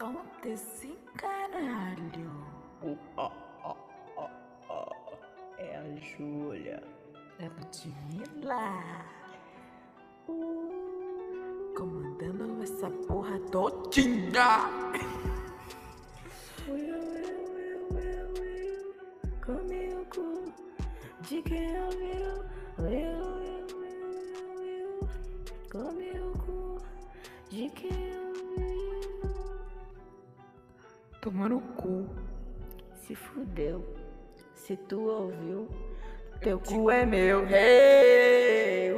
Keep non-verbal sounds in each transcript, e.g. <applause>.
Solta esse caralho. É a Júlia. É Ludmilla. Comandando essa porra todinha. Come o cu de Tomando o cu. Se fudeu. Se tu ouviu, teu Cu é meu. Hey!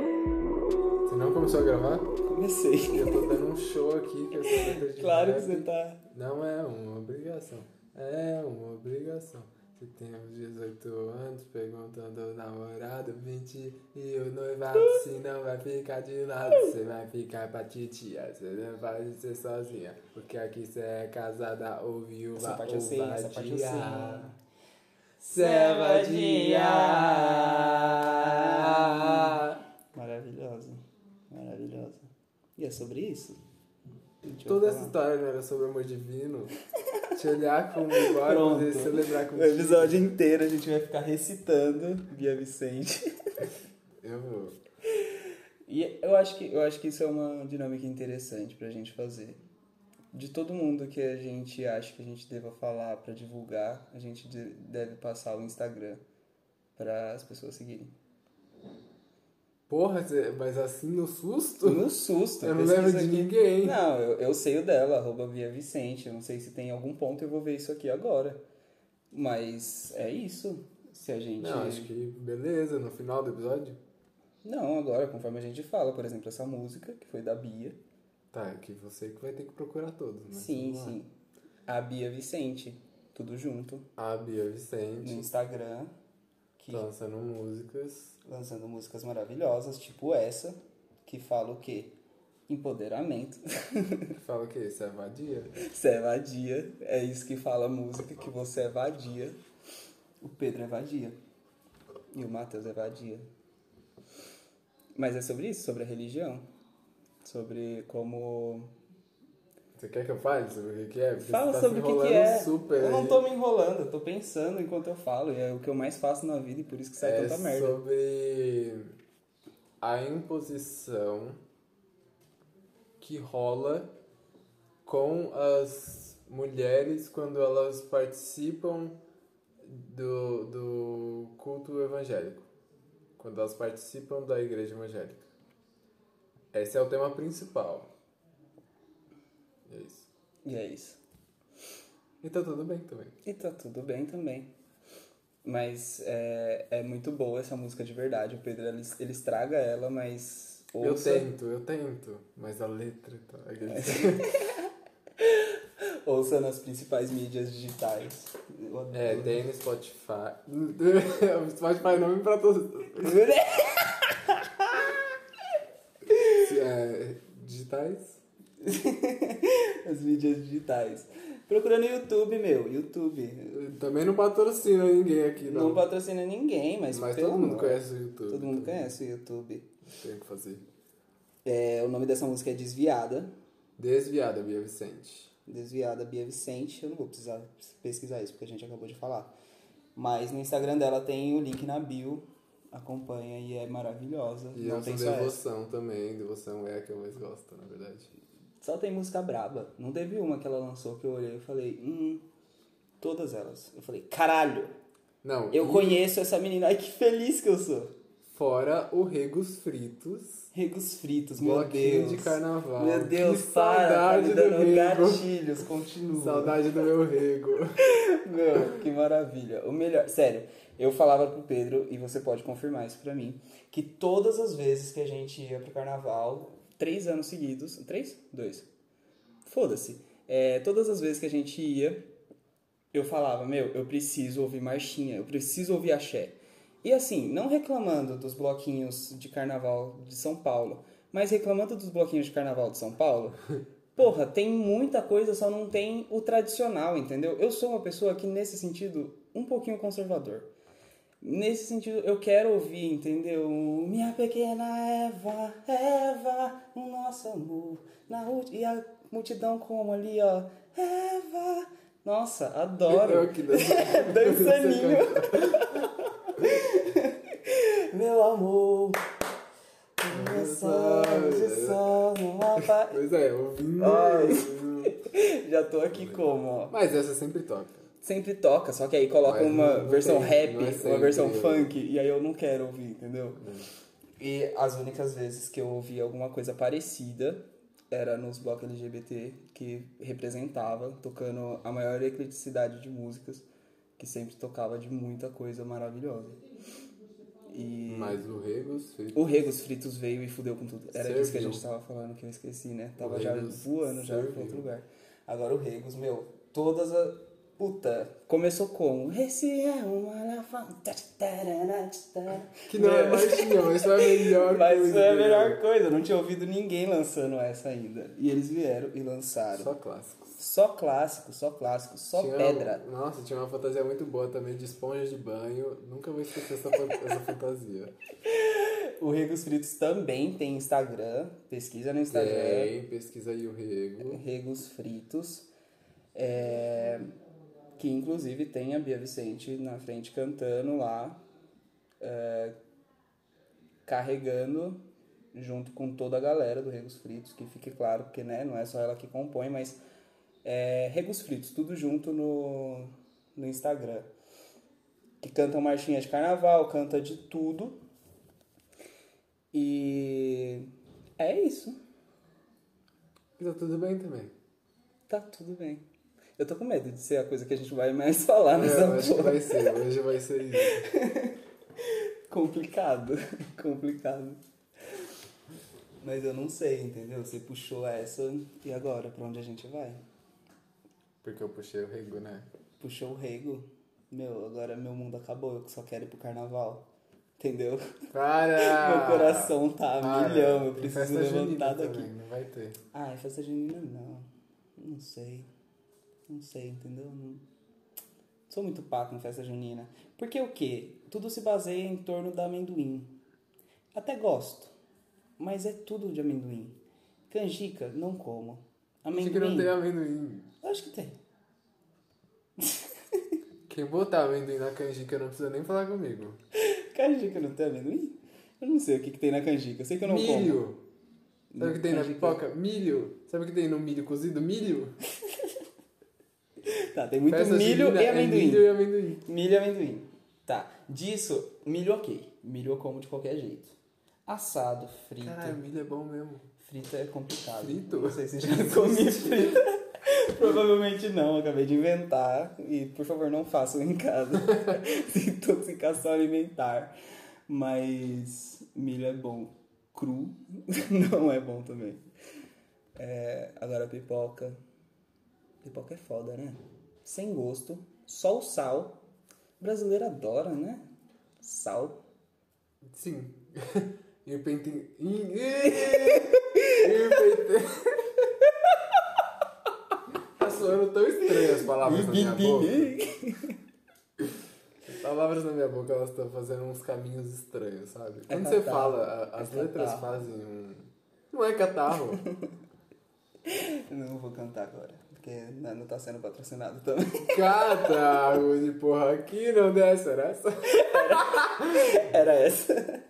Você não começou a gravar? Comecei. Eu tô dando um show aqui com essa letra de Claro que rap. você tá. Não é uma obrigação. É uma obrigação. Se tem uns 18 anos, perguntando ao namorado 20 e o noivado, <laughs> se não vai ficar de lado, você vai ficar pra titia. Você não vai ser sozinha. Porque aqui você é casada ou viúva Essa parte ou parte eu sei. vadia. Cê é vadia. Maravilhosa. Maravilhosa. E é sobre isso? Toda essa história não era sobre amor divino. Te olhar como igual e Pronto. poder celebrar O episódio inteiro a gente vai ficar recitando Bia Vicente. Eu vou. E eu acho que, eu acho que isso é uma dinâmica interessante pra gente fazer. De todo mundo que a gente acha que a gente deva falar pra divulgar, a gente de- deve passar o Instagram para as pessoas seguirem. Porra, mas assim no susto? No susto. Eu não lembro de aqui. ninguém. Não, eu, eu sei o dela, arroba Via Vicente. Eu não sei se tem algum ponto, eu vou ver isso aqui agora. Mas é isso. Se a gente. Não, acho que beleza, no final do episódio. Não, agora, conforme a gente fala, por exemplo, essa música, que foi da Bia. Tá, é que você que vai ter que procurar todos, né? sim, sim. A Bia Vicente. Tudo junto. A Bia No Vicente Instagram. Que lançando músicas. lançando músicas maravilhosas, tipo essa, que fala o quê? Empoderamento. <laughs> Fala o quê? Isso é vadia? Você é vadia. É isso que fala a música, que você é vadia. O Pedro é vadia. E o Matheus é vadia. Mas é sobre isso, sobre a religião. Sobre como. Você quer que eu fale sobre o que é? Porque Fala tá sobre o que, que é. super eu não tô me enrolando, eu tô pensando enquanto eu falo. E é o que eu mais faço na vida e por isso que sai é tanta merda. sobre a imposição que rola com as mulheres quando elas participam do, do culto evangélico. Quando elas participam da igreja evangélica. Esse é o tema principal. É isso. E é isso. E tá tudo bem também. E tá tudo bem também. Mas é, é muito boa essa música de verdade. O Pedro, ele, ele estraga ela, mas... ouça- Eu tento, eu tento. Mas a letra tá. <laughs> Ouça nas principais mídias digitais. É, tem no Spotify. <laughs> o Spotify não me pra todos. <laughs> É, digitais? <laughs> As mídias digitais. Procura no YouTube, meu. YouTube. Também não patrocina ninguém aqui, Não, não. patrocina ninguém, mas... Mas todo mundo amor. conhece o YouTube. Todo mundo conhece o YouTube. Tem que fazer. É, o nome dessa música é Desviada. Desviada, Bia Vicente. Desviada Bia Vicente. Eu não vou precisar pesquisar isso, porque a gente acabou de falar. Mas no Instagram dela tem o link na bio. Acompanha e é maravilhosa. E não eu tem devoção também. Devoção é a que eu mais gosto, na verdade. Só tem música braba. Não teve uma que ela lançou que eu olhei e falei, hum, todas elas. Eu falei, caralho, Não, eu e conheço essa menina. Ai, que feliz que eu sou. Fora o Regos Fritos. Regos fritos, meu Deus. de carnaval. Meu Deus, Que para, tá saudade me do dando Rego. gatilhos, continua. Saudade do meu rego. <laughs> Meu, que maravilha. O melhor, sério, eu falava pro Pedro, e você pode confirmar isso pra mim, que todas as vezes que a gente ia pro carnaval, três anos seguidos, três? Dois. Foda-se. É, todas as vezes que a gente ia, eu falava, meu, eu preciso ouvir marchinha, eu preciso ouvir axé. E assim, não reclamando dos bloquinhos de carnaval de São Paulo, mas reclamando dos bloquinhos de carnaval de São Paulo, <laughs> porra, tem muita coisa, só não tem o tradicional, entendeu? Eu sou uma pessoa que, nesse sentido, um pouquinho conservador. Nesse sentido, eu quero ouvir, entendeu? Minha pequena Eva, Eva, o nosso amor, na última... E a multidão como ali, ó. Eva. Nossa, adoro. <laughs> Dançaninho. <laughs> Meu amor. Pois é, ouvindo. Ai. <laughs> Já tô aqui como, ó. Mas essa sempre toca. Sempre toca, só que aí coloca Mas uma versão tem, rap, é uma versão funk, e aí eu não quero ouvir, entendeu? E as únicas vezes que eu ouvi alguma coisa parecida era nos blocos LGBT, que representava, tocando a maior ecleticidade de músicas, que sempre tocava de muita coisa maravilhosa. E Mas o Regos fez. o Regos Fritos veio e fudeu com tudo. Era disso que a gente tava falando, que eu esqueci, né? Tava já voando já pra serviu. outro lugar. Agora o Regos, meu, todas as. Puta, começou como? Esse é uma elefante. Que não é marchinha, mas foi a melhor <laughs> Mas coisa. foi a que eu melhor coisa, eu não tinha ouvido ninguém lançando essa ainda. E eles vieram e lançaram. Só clássicos. Só clássico, só clássico, só Tinha- pedra. Nossa, tinha uma fantasia muito boa também de esponja de banho. Nunca vou esquecer essa, essa fantasia. <laughs> O Regos Fritos também tem Instagram, pesquisa no Instagram. Tem, pesquisa aí o Rego. Regos Fritos. é, que inclusive tem a Bia Vicente na frente cantando lá, é, carregando junto com toda a galera do Regos Fritos, que fique claro, porque né, não é só ela que compõe, mas é Regos Fritos, tudo junto no, no Instagram. Que cantam marchinha de carnaval, canta de tudo. E é isso. E tá tudo bem também. Tá tudo bem. Eu tô com medo de ser a coisa que a gente vai mais <laughs> falar É, nessa eu acho que vai ser. Hoje vai ser isso. <laughs> Complicado. <laughs> Complicado. Mas eu não sei, entendeu? Você puxou essa e agora? Pra onde a gente vai? Porque eu puxei o Rego, né? Puxou o rego. Meu, agora meu mundo acabou. Eu só quero ir pro carnaval. Entendeu? Para! Meu coração tá a Para. milhão. Eu preciso levantar daqui. também, Não vai ter. Ah, é festa junina não. Não sei. Não sei, entendeu? Não sou muito paco em festa junina. Porque o quê? Tudo se baseia em torno da amendoim. Até gosto. Mas é tudo de amendoim. Canjica, não como. Acho que não Amendoim? tem amendoim. Acho que tem. <laughs> Quem botar amendoim na canjica não precisa nem falar comigo. Canjica não tem amendoim? Eu não sei o que, que tem na canjica. Eu sei que eu não como. milho. Sabe o que tem na Canjica. pipoca? Milho. Sabe o que tem no milho cozido? Milho. <laughs> Tá, tem muito Festa milho junina e é amendoim. milho e amendoim. Milho e amendoim. Tá. Disso, milho ok. Milho eu como de qualquer jeito. Assado, frito. Caralho, milho é bom mesmo. Frito é complicado. Frito? Não sei se já <laughs> comi frito. <laughs> Provavelmente não, acabei de inventar. E por favor, não façam em casa. <laughs> Intoxicação alimentar. Mas milho é bom. Cru não é bom também. É, agora pipoca. Pipoca é foda, né? Sem gosto. Só o sal. O brasileiro adora, né? Sal. Sim. E o pente... E o pente... Tá soando tão estranho as palavras na minha boca. As palavras na minha boca, elas estão fazendo uns caminhos estranhos, sabe? É Quando você catarro. fala, as É letras catarro. fazem um... Não é catarro. Eu <laughs> não vou cantar agora, porque não não tá sendo patrocinado também. <laughs> Catarro de porra aqui, não dessa, era <laughs> essa? Era essa.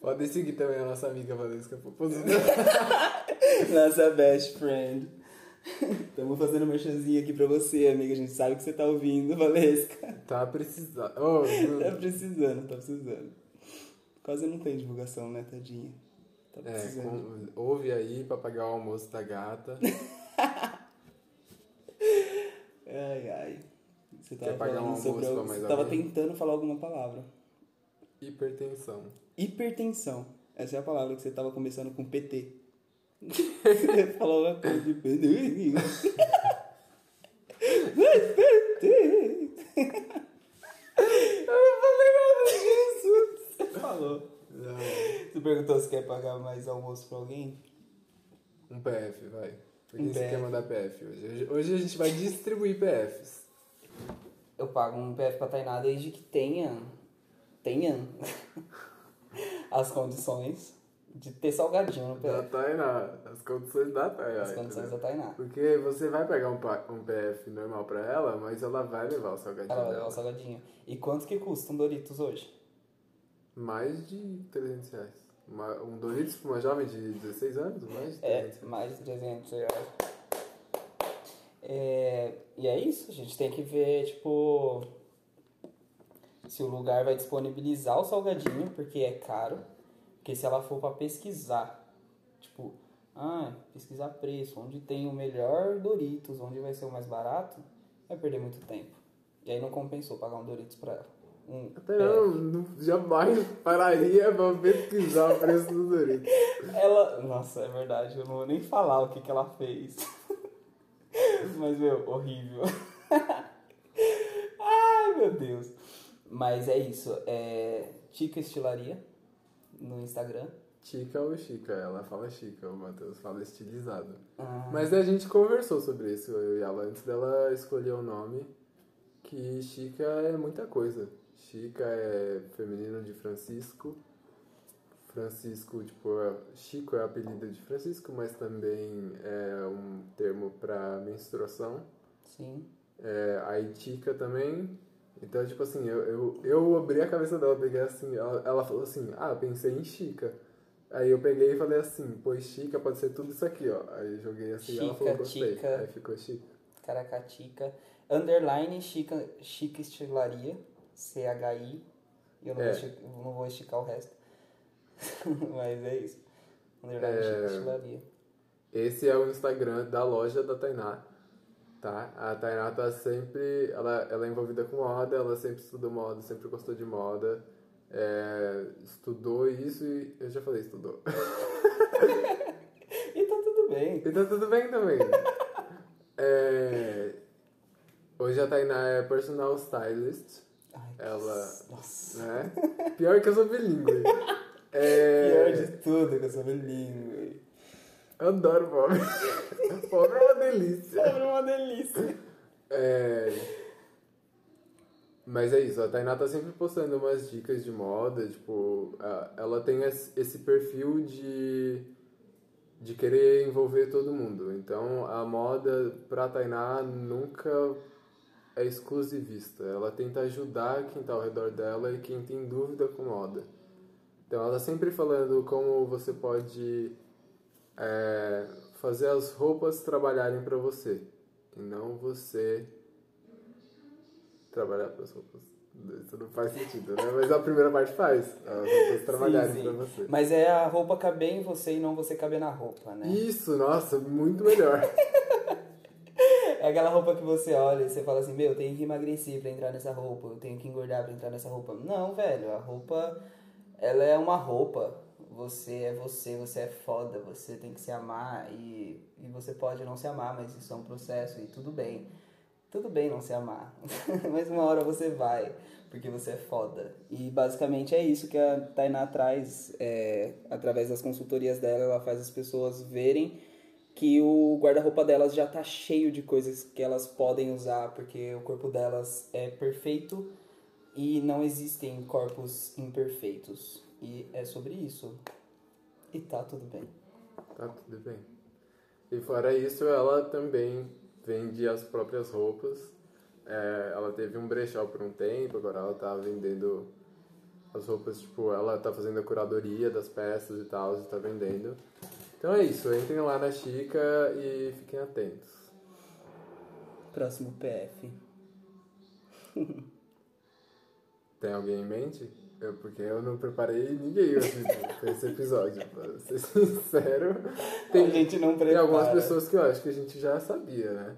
Pode seguir também a nossa amiga Valesca Popozuda. <laughs> Nossa best friend. Estamos fazendo uma chanzinha aqui pra você, amiga. A gente sabe que você tá ouvindo, Valesca. Tá precisando. Oh, Tá precisando, tá precisando. Quase não tem divulgação, né, tadinha? Tá É, precisando. com- ouve aí pra pagar o almoço da gata. Ai, ai. Você Quer tava pagar um sobre algo- mais Você tava alguém? tentando falar alguma palavra. Hipertensão. Hipertensão. Essa é a palavra que você tava começando com PT. Você <laughs> falou uma coisa de PT. PT. Eu não falei nada disso. Você falou. Não. Você perguntou se quer pagar mais almoço pra alguém? Um PF, vai. Por Um quem você PF. quer mandar PF hoje? hoje? A gente vai distribuir PFs. Eu pago um PF pra Tainá desde que tenha. Tenha. <laughs> As condições de ter salgadinho no Da PF. Tainá. As condições da Tainá. As condições entendeu? da Tainá. Porque você vai pegar um, um PF normal pra ela, mas ela vai levar o salgadinho. Ela vai levar o salgadinho. E quanto que custa um Doritos hoje? Mais de 300 reais. Uma- um Doritos pra uma jovem de 16 anos? Mais de 300 É, mais de 300 reais. É, e é isso, a gente tem que ver, tipo, se o lugar vai disponibilizar o salgadinho, porque é caro. Porque se ela for pra pesquisar, tipo, ah, pesquisar preço, onde tem o melhor Doritos, onde vai ser o mais barato, vai perder muito tempo. E aí não compensou pagar um Doritos pra ela. Um, Até não, não, jamais pararia pra pesquisar o preço do Doritos. Ela. Nossa, é verdade, eu não vou nem falar o que, que ela fez. <laughs> Mas, meu, horrível. <laughs> Ai, meu Deus. Mas é isso. É Tica Estilaria no Instagram. Chica ou Chica? Ela fala Chica, o Matheus fala estilizado. Ah, Mas a gente conversou sobre isso, eu e ela, antes dela escolher o nome, que Chica é muita coisa. Chica é feminino de Francisco. Francisco, tipo, é- Chico é apelido de Francisco, mas também é um termo para menstruação. sim. É, aí Chica também. Então, tipo assim, eu, eu, eu abri a cabeça dela, peguei assim, ela, ela falou assim, ah, pensei em Chica. Aí eu peguei e falei assim, pois Chica pode ser tudo isso aqui, ó. Aí joguei assim e ela Chica, falou, gostei. Chica. Aí ficou Chica. Caracatica. Underline Chica, Chica Estilaria. C-H-I. Eu não, É. vou esti- não vou esticar o resto. <laughs> Mas é isso. Underline É. Esse é o Instagram da loja da Tainá, tá? A Tainá tá sempre, ela, ela é envolvida com moda, ela sempre estudou moda, sempre gostou de moda, é, estudou isso e, eu já falei estudou. <laughs> E tá tudo bem. E tá tudo bem também. É, hoje a Tainá é personal stylist, Ai, ela, Nossa. né? Pior que eu sou bilíngue. É, Pior de tudo que eu sou bilíngue. eu adoro pobre. pobre é uma delícia. Era uma delícia. É... Mas é isso, a Tainá tá sempre postando umas dicas de moda, tipo, ela tem esse esse perfil de, de querer envolver todo mundo. Então a moda pra Tainá nunca é exclusivista. Ela tenta ajudar quem tá ao redor dela e quem tem dúvida com moda. Então ela sempre falando como você pode é, fazer as roupas trabalharem pra você e não você trabalhar para as roupas. Isso não faz sentido, né? Mas a primeira parte faz. As roupas trabalharem pra você. Mas é a roupa caber em você e não você caber na roupa, né? Isso, nossa, muito melhor. <laughs> Aquela roupa que você olha e você fala assim, meu, eu tenho que emagrecer pra entrar nessa roupa, eu tenho que engordar pra entrar nessa roupa. Não, velho, a roupa, ela é uma roupa. Você é você, você é foda, você tem que se amar e, e você pode não se amar, mas isso é um processo e tudo bem. Tudo bem não se amar, <laughs> mas uma hora você vai, porque você é foda. E basicamente é isso que a Tainá traz, é, através das consultorias dela, ela faz as pessoas verem que o guarda-roupa delas já tá cheio de coisas que elas podem usar, porque o corpo delas é perfeito e não existem corpos imperfeitos. E é sobre isso. E tá tudo bem. Tá tudo bem. E fora isso, ela também vende as próprias roupas. É, ela teve um brechó por um tempo, agora ela tá vendendo as roupas, tipo, ela tá fazendo a curadoria das peças e tal, e tá vendendo. Então é isso, entrem lá na Chica e fiquem atentos. Próximo PF. <laughs> Tem alguém em mente? Eu, porque eu não preparei ninguém hoje pra esse episódio, pra ser <laughs> sincero. Tem, a gente não tem prepara. algumas pessoas que eu acho que a gente já sabia, né?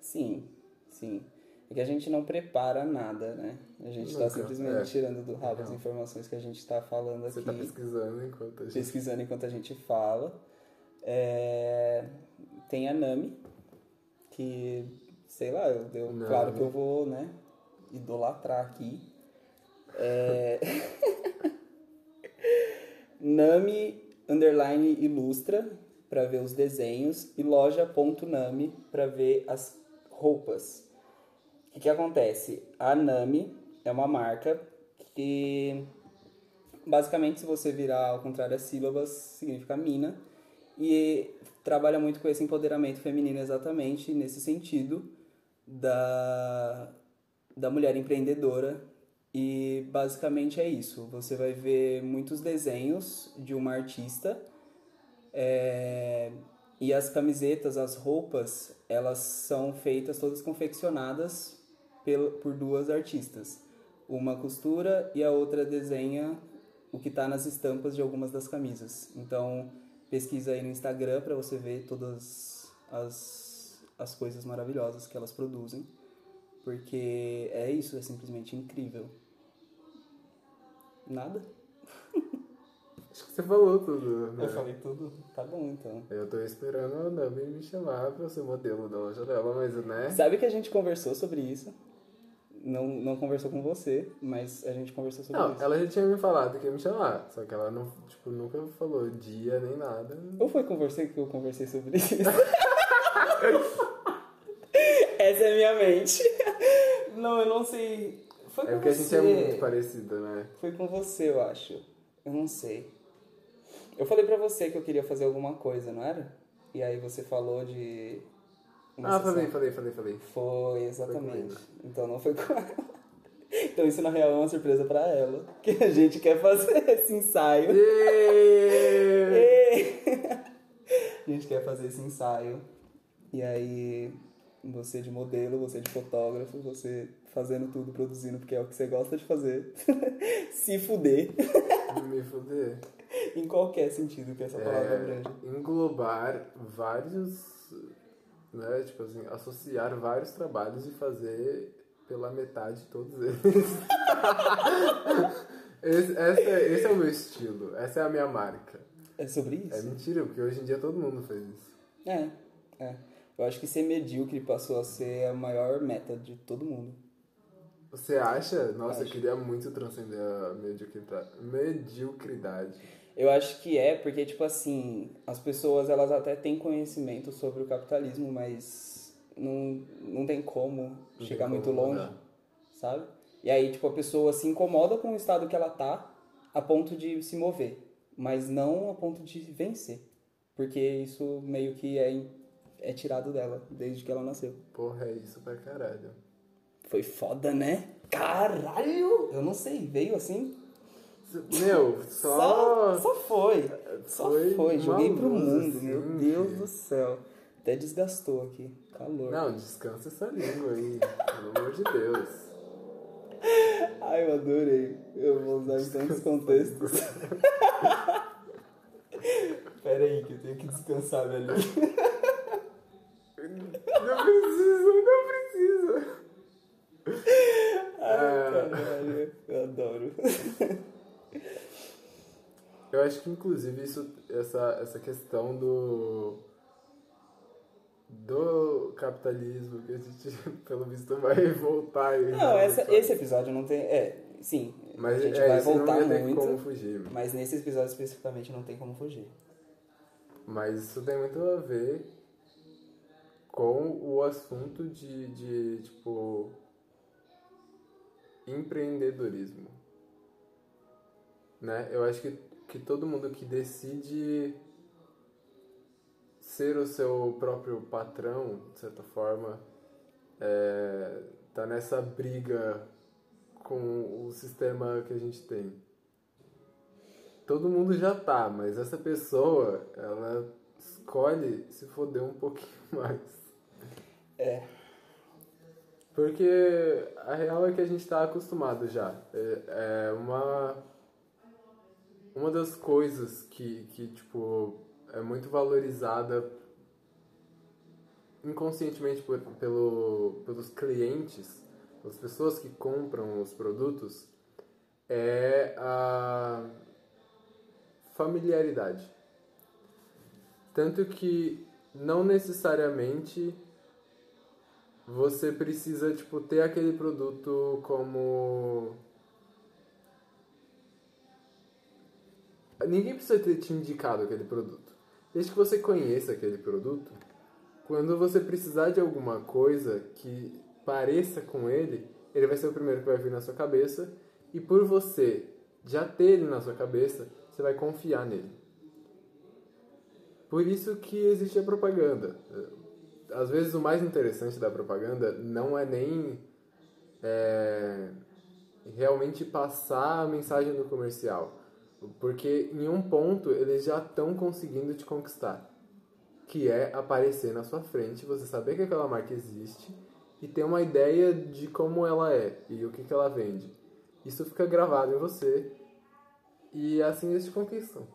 Sim, sim. É que a gente não prepara nada, né? A gente tá Nunca, simplesmente é. tirando do rabo as Não. informações que a gente tá falando Você aqui. tá pesquisando enquanto a gente. pesquisando enquanto a gente fala. É, Tem a Nami, que, sei lá, eu, eu- Nami. claro que eu vou, né, idolatrar aqui. É... <laughs> Nami, underline, ilustra, para ver os desenhos, e loja.nami, para ver as roupas. O que, acontece? A Nami é uma marca que Basicamente, se você virar ao contrário as sílabas, significa mina. E trabalha muito com esse empoderamento feminino exatamente nesse sentido da, da mulher empreendedora. E basicamente é isso. Você vai ver muitos desenhos de uma artista. é, e as camisetas, as roupas, elas são feitas todas confeccionadas por duas artistas. Uma costura e a outra desenha o que está nas estampas de algumas das camisas. Então, pesquisa aí no Instagram para você ver todas as, as coisas maravilhosas que elas produzem. Porque é isso, é simplesmente incrível. Nada? <laughs> Acho que você falou tudo, né? Eu falei tudo? Tá bom, então. Eu tô esperando a Nami me chamar pra ser modelo da loja dela, mas, né? Sabe que a gente conversou sobre isso? Não, não conversou com você, mas a gente conversou sobre Não, isso. ela já tinha me falado que ia me chamar, só que ela não, tipo, nunca falou dia nem nada. Ou foi com você que eu conversei sobre isso? <laughs> Essa é a minha mente. Não, eu não sei. Foi É com porque a você. gente é muito parecida, né? Foi com você, eu acho. Eu não sei. Eu falei pra você que eu queria fazer alguma coisa, não era? E aí você falou de. Ah, falei, falei, falei, falei. Foi, exatamente. comigo. então não foi com ela. <laughs> Então isso na real é uma surpresa pra ela. Que a gente quer fazer <laughs> esse ensaio. Êêêê! <laughs> a gente quer fazer esse ensaio. E aí, você de modelo, você de fotógrafo, você fazendo tudo, produzindo, porque é o que você gosta de fazer. Se fuder. Me fuder. em qualquer sentido que essa palavra É, abrange. englobar vários, né, tipo assim, associar vários trabalhos e fazer pela metade todos eles. <laughs> esse, essa é- esse é o meu estilo, essa é a minha marca. É sobre isso? É mentira, porque hoje em dia todo mundo faz isso. É, é. Eu acho que ser medíocre passou a ser a maior meta de todo mundo. Você acha? Nossa, eu Acho. queria muito transcender a mediocridade. mediocridade. Eu acho que é porque, tipo assim, as pessoas elas até têm conhecimento sobre o capitalismo, mas não, não tem como tem chegar como muito longe, mudar. sabe? E aí, tipo, a pessoa se incomoda com o estado que ela tá a ponto de se mover, mas não a ponto de vencer. Porque isso meio que é, é tirado dela desde que ela nasceu. Porra, é isso pra caralho. Foi foda, né? Caralho! Eu não sei, veio assim? Meu, Só, só. só foi. Só Foi foi. Joguei pro mundo, assim, meu que- Deus do céu. Até desgastou aqui. Calor. Não, descansa essa língua aí, pelo amor de Deus. <laughs> Ai, eu adorei. Eu vou usar em tantos contextos. <laughs> Pera aí, que eu tenho que descansar, velho. Não precisa, não precisa. Ai, caralho. Eu adoro. <laughs> Eu acho que inclusive isso, essa, essa questão do do capitalismo que a gente, <laughs> pelo visto, vai voltar aí. Não, essa, esse episódio não tem. É, sim. Mas a gente é, vai não voltar ter muito. como fugir. Mas nesse episódio especificamente não tem como fugir. Mas isso tem muito a ver com o assunto de, de tipo, empreendedorismo. Né? Eu acho que, que todo mundo que decide ser o seu próprio patrão, de certa forma, é, tá nessa briga com o sistema que a gente tem todo mundo já tá, mas essa pessoa, ela escolhe se foder um pouquinho <laughs> mais. É. Porque a real é que a gente tá acostumado já. É, é uma. Uma das coisas que, que, tipo, é muito valorizada inconscientemente por, pelo, pelos clientes, pelas pessoas que compram os produtos, é a familiaridade. Tanto que não necessariamente você precisa tipo ter aquele produto como ninguém precisa ter te indicado aquele produto. Desde que você conheça aquele produto, quando você precisar de alguma coisa que pareça com ele, ele vai ser o primeiro que vai vir na sua cabeça e por você já ter ele na sua cabeça, você vai confiar nele. Por isso que existe a propaganda. Às vezes o mais interessante da propaganda não é nem é, realmente passar a mensagem do comercial. Porque em um ponto eles já estão conseguindo te conquistar. Que é aparecer na sua frente, você saber que aquela marca existe e ter uma ideia de como ela é e o que, que ela vende. Isso fica gravado em você e assim eles te conquistam.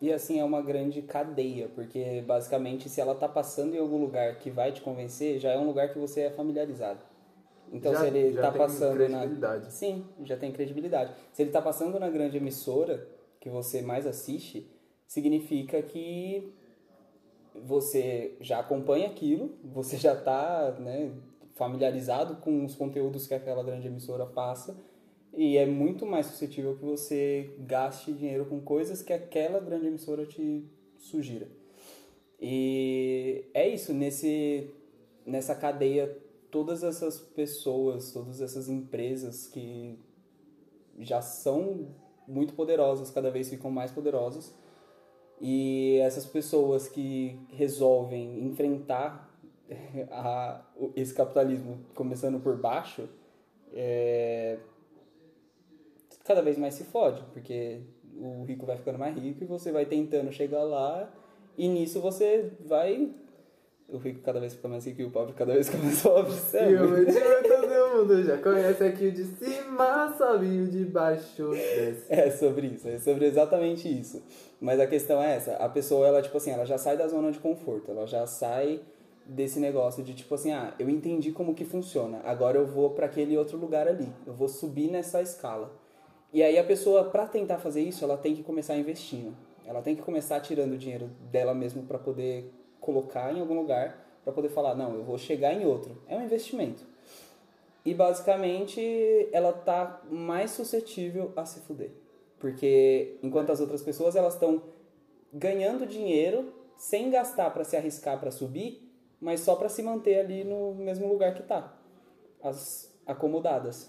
E assim é uma grande cadeia, porque basicamente se ela tá passando em algum lugar que vai te convencer, já é um lugar que você é familiarizado. Então Já- se ele já tá passando na. Sim, já tem credibilidade. Se ele tá passando na grande emissora que você mais assiste, significa que você já acompanha aquilo, você já tá, né, familiarizado com os conteúdos que aquela grande emissora passa e é muito mais suscetível que você gaste dinheiro com coisas que aquela grande emissora te sugira. E é isso, nesse, nessa cadeia, todas essas pessoas, todas essas empresas que já são muito poderosas, cada vez ficam mais poderosas, e essas pessoas que resolvem enfrentar <laughs> a- esse capitalismo começando por baixo, é, cada vez mais se fode, porque o rico vai ficando mais rico e você vai tentando chegar lá e nisso você vai o rico cada vez fica mais rico e o pobre cada vez fica mais <laughs> pobre, sério. O mundo já conhece aqui o de cima, sobe o de baixo desce. É sobre isso, é sobre exatamente isso. Mas a questão é essa, a pessoa, ela, tipo assim, ela já sai da zona de conforto, ela já sai desse negócio de, tipo assim, ah, eu entendi como que funciona, agora eu vou para aquele outro lugar ali, eu vou subir nessa escala. E aí a pessoa, para tentar fazer isso, ela tem que começar investindo. Ela tem que começar tirando dinheiro dela mesma para poder colocar em algum lugar, para poder falar, não, eu vou chegar em outro. É um investimento. E basicamente ela tá mais suscetível a se fuder. Porque enquanto as outras pessoas elas estão ganhando dinheiro sem gastar para se arriscar para subir, mas só para se manter ali no mesmo lugar que tá. As acomodadas.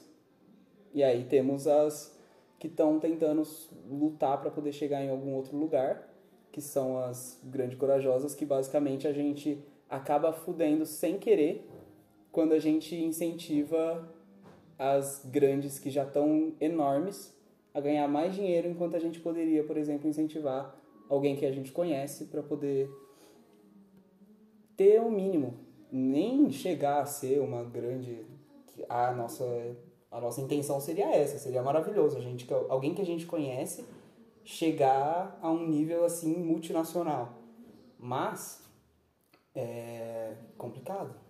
E aí temos as que estão tentando lutar para poder chegar em algum outro lugar, que são as grandes corajosas, que basicamente a gente acaba fudendo sem querer quando a gente incentiva as grandes que já estão enormes a ganhar mais dinheiro, enquanto a gente poderia, por exemplo, incentivar alguém que a gente conhece para poder ter o mínimo, nem chegar a ser uma grande a nossa a nossa intenção seria essa, seria maravilhoso a gente alguém que a gente conhece chegar a um nível assim multinacional. Mas é complicado,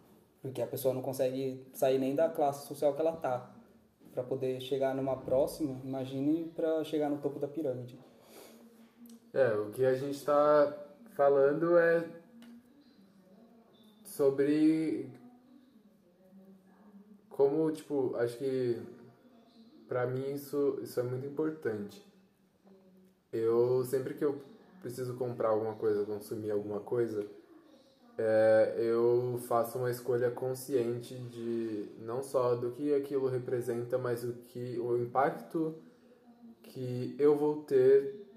porque a pessoa não consegue sair nem da classe social que ela tá para poder chegar numa próxima, imagine para chegar no topo da pirâmide. É, o que a gente tá falando é sobre como, tipo, acho que pra mim isso, isso é muito importante. Eu, sempre que eu preciso comprar alguma coisa, consumir alguma coisa, é, eu faço uma escolha consciente de não só do que aquilo representa, mas o que o impacto que eu vou ter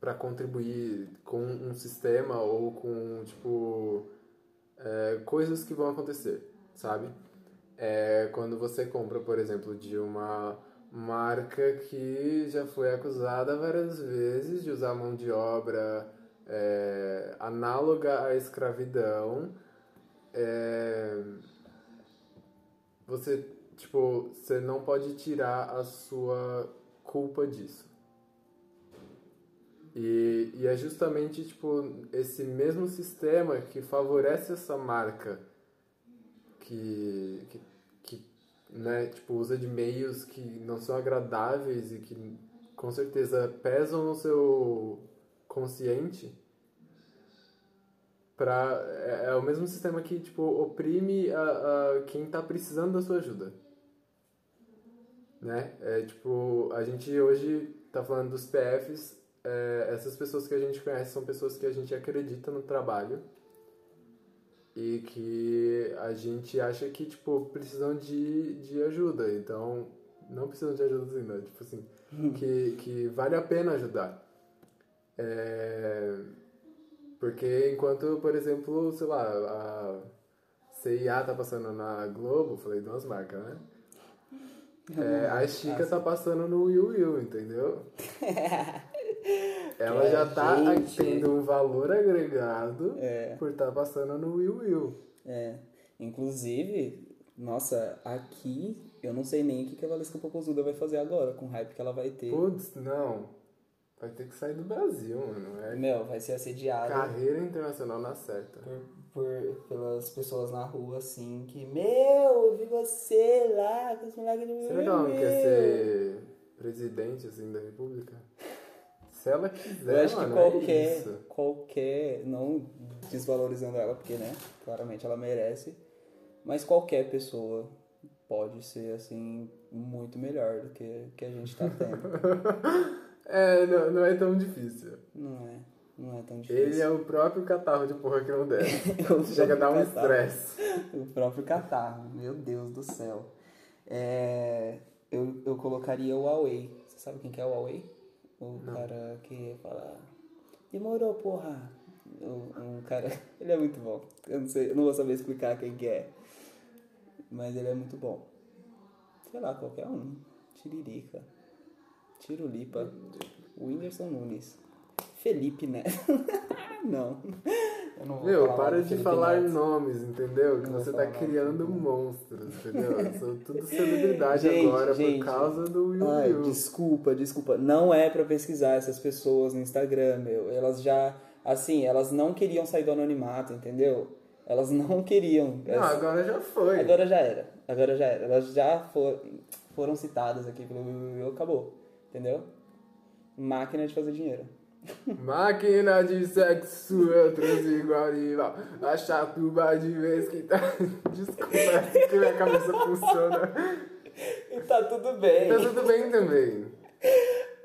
para contribuir com um sistema ou com tipo é, coisas que vão acontecer, sabe? É, quando você compra, por exemplo, de uma marca que já foi acusada várias vezes de usar mão de obra é, análoga à escravidão, é, você tipo você não pode tirar a sua culpa disso. E, e é justamente tipo esse mesmo sistema que favorece essa marca que, que, que né, tipo, usa de meios que não são agradáveis e que com certeza pesam no seu consciente pra, é, é o mesmo sistema que tipo, oprime a, a quem está precisando da sua ajuda. Né? É, tipo, a gente hoje tá falando dos PFs, é, essas pessoas que a gente conhece são pessoas que a gente acredita no trabalho e que a gente acha que tipo precisam de, de ajuda então não precisam de ajuda assim, né? Tipo assim, que, que vale a pena ajudar. É, porque enquanto, por exemplo, sei lá, a CIA tá passando na Globo, falei duas marcas, né? <laughs> É, a Chica tá passando no Will Will, entendeu? <laughs> Ela já tá gente- tendo um valor agregado É. por estar passando no Will Will. É. Inclusive, nossa, aqui eu não sei nem o que que a Valesca Popozuda vai fazer agora, com o hype que ela vai ter. Putz, não. Vai ter que sair do Brasil, mano. É Meu, vai ser assediada carreira internacional na certa. por, por- pelas pessoas na rua, assim, que, meu, eu vi você lá com os moleques do Será que ela não quer ser presidente, assim, da república? Se ela quiser, Eu acho que mano, é qualquer, isso. qualquer, não desvalorizando ela, porque, né, claramente ela merece, mas qualquer pessoa pode ser, assim, muito melhor do que, que a gente tá tendo. <laughs> É, não, não é tão difícil. não é, não é tão difícil. Ele é o próprio catarro de porra que não desce. <laughs> Eu Chega a dar um estresse. O próprio catarro, meu Deus do céu. É, eu, eu colocaria o Huawei. Você sabe quem que é o Huawei? O cara que fala. Demorou, porra. O- Um cara. <laughs> Ele é muito bom. Eu não sei, eu não vou saber explicar quem que é. Mas ele é muito bom. Sei lá, qualquer um. Tiririca. Tirulipa. Whindersson Nunes. Felipe Neto. <laughs> não. Eu não vou Meu, falar para de Felipe falar Neto. nomes, entendeu? Que você tá criando Neto. monstros, entendeu? São tudo celebridade Gente, agora gente. por causa do Will Ai, Will. desculpa, desculpa. Não é pra pesquisar essas pessoas no Instagram, meu. Elas já, assim, elas não queriam sair do anonimato, entendeu? Elas não queriam. Não, Elas- agora já foi. Agora já era. Agora já era. Elas já for- foram citadas aqui pelo Will Will, acabou. Entendeu? Máquina de fazer dinheiro. Máquina de sexo, eu trouxe igual rival. A chatuba de vez que tá. <laughs> Desculpa, é assim que minha cabeça funciona. E tá tudo bem. Tá tudo bem também.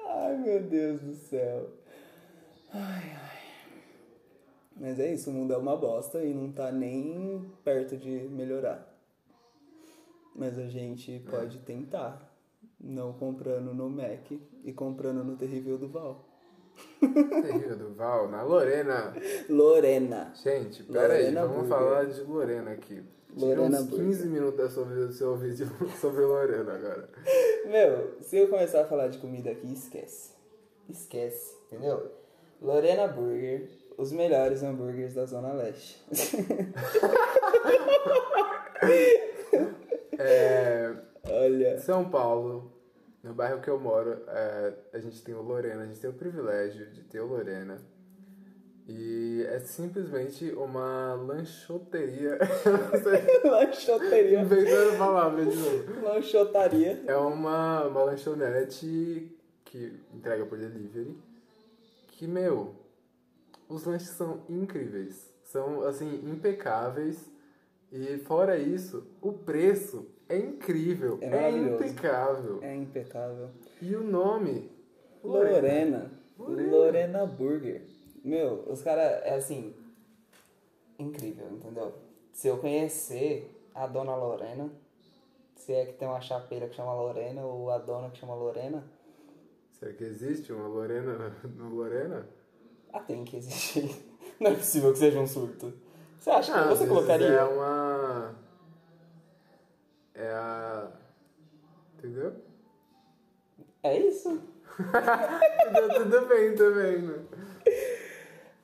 Ai, meu Deus do céu. Ai, ai. Mas é isso, o mundo é uma bosta e não tá nem perto de melhorar. Mas a gente pode tentar. Não comprando no Mac e comprando no Terrível Duval. Terrível do Val, na Lorena. Lorena. Gente, peraí, vamos Burger. falar de Lorena aqui. Lorena uns Burger. 15 minutos da sua vida do seu vídeo <laughs> sobre Lorena agora. Meu, se eu começar a falar de comida aqui, esquece. Esquece, entendeu? Lorena Burger, os melhores hambúrgueres da Zona Leste. <laughs> É, Olha. São Paulo, no bairro que eu moro, é, a gente tem o Lorena, a gente tem o privilégio de ter o Lorena. E é simplesmente uma lanchoteria. <laughs> Lanchoteria. inventando palavras de novo. Lanchotaria. É uma, uma lanchonete que entrega por delivery. Que, meu, os lanches são incríveis. São, assim, impecáveis. E fora isso, o preço é incrível. É É, impecável. É impecável. E o nome? Lorena. Lorena. Lorena Burger. Meu, os caras, é assim, incrível, entendeu? Se eu conhecer a dona Lorena, se é que tem uma chapeira que chama Lorena ou a dona que chama Lorena, Será que existe uma Lorena no Lorena? ah, tem que existir. <laughs> Não é possível que seja um surto. Você acha Ah, que você colocaria? É uma. É a. Entendeu? É isso? <laughs> tudo, tudo bem também, né?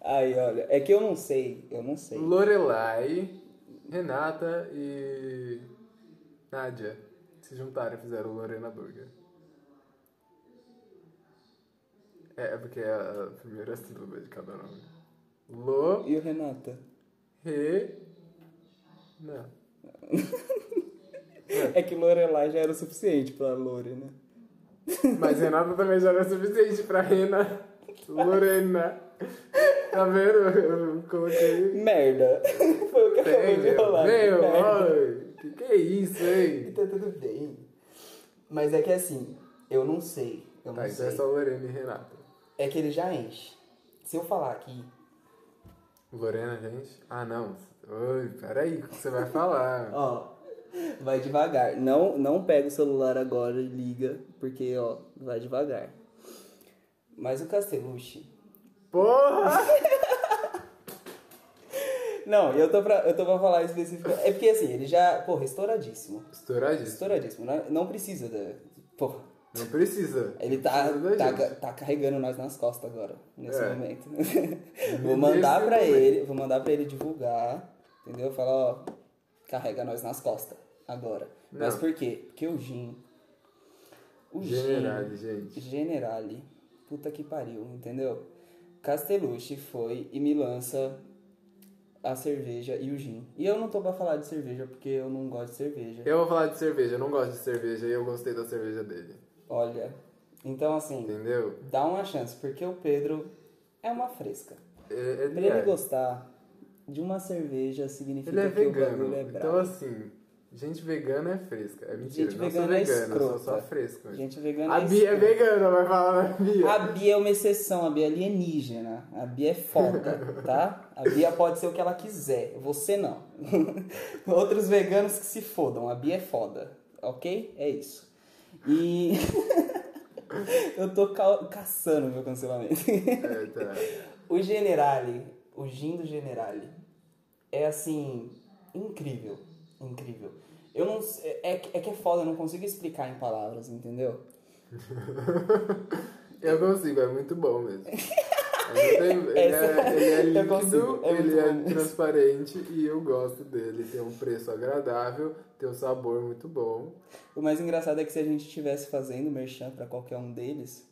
Aí, olha, é que eu não sei, eu não sei. Lorelai, Renata e. Nádia se juntaram e fizeram o Lorena Burger. É, é porque é a primeira sílaba de cada nome. Lo, E o Renata? Re, não. <laughs> É que Lorelai já era o suficiente pra Lorena. Mas Renata também já era suficiente pra Rena. Lorena. Tá vendo? Eu coloquei. Merda! Foi o que acabou Tem, de rolar. Meu, Merda. oi. Que que é isso, hein? Tá tudo bem. Mas é que assim, eu não sei. Eu não Tá, então sei. é só Lorena e Renata. É que ele já enche. Se eu falar aqui, Lorena, gente? Ah, não. Oi, peraí, o que você vai falar? ó. Vai devagar. Não, não pega o celular agora e liga, porque, ó, vai devagar. Mas o Castellucci... Porra! <laughs> Não, eu tô pra, eu tô pra falar específico. É porque, assim, ele já... Porra, estouradíssimo. Estouradíssimo. Estouradíssimo. Não, não precisa da... Porra. Não precisa. Ele tá, Precisa tá, tá carregando nós nas costas agora, nesse É. momento. <laughs> vou mandar pra momento. ele, vou mandar pra ele divulgar, entendeu? Falar, ó, carrega nós nas costas agora. Mas Não. por quê? Porque o Gin. O Generale, Gin. gente. Generale. Puta que pariu, entendeu? Castellucci foi e me lança a cerveja e o gin. E eu não tô pra falar de cerveja porque eu não gosto de cerveja. Eu vou falar de cerveja, eu não gosto de cerveja e eu gostei da cerveja dele. Olha, então assim, Entendeu? dá uma chance, porque o Pedro é uma fresca. É- Ele, Pra ele é. gostar de uma cerveja significa Ele é que o vegano. bagulho é então, brabo. assim, gente vegana é fresca. É mentira, Gente não sou vegana é eu sou escrota. só fresco. Gente vegana A é Bia é escrota. vegana, vai falar da Bia. A Bia é uma exceção, a Bia é alienígena. A Bia é foda, <laughs> tá? A Bia pode ser o que ela quiser, você não. <laughs> Outros veganos que se fodam, a Bia é foda, ok? É isso. E <laughs> eu tô ca- caçando meu cancelamento. É, tá. O Generale, o gin do Generale, é assim, incrível, incrível. Eu não é, que- é que é foda, eu não consigo explicar em palavras, entendeu? <laughs> Eu consigo, é muito bom mesmo. <laughs> Ele Essa- é, ele é líquido, é ele é bom. transparente e eu gosto dele. Tem um preço agradável, tem um sabor muito bom. O mais engraçado é que se a gente estivesse fazendo merchan pra qualquer um deles,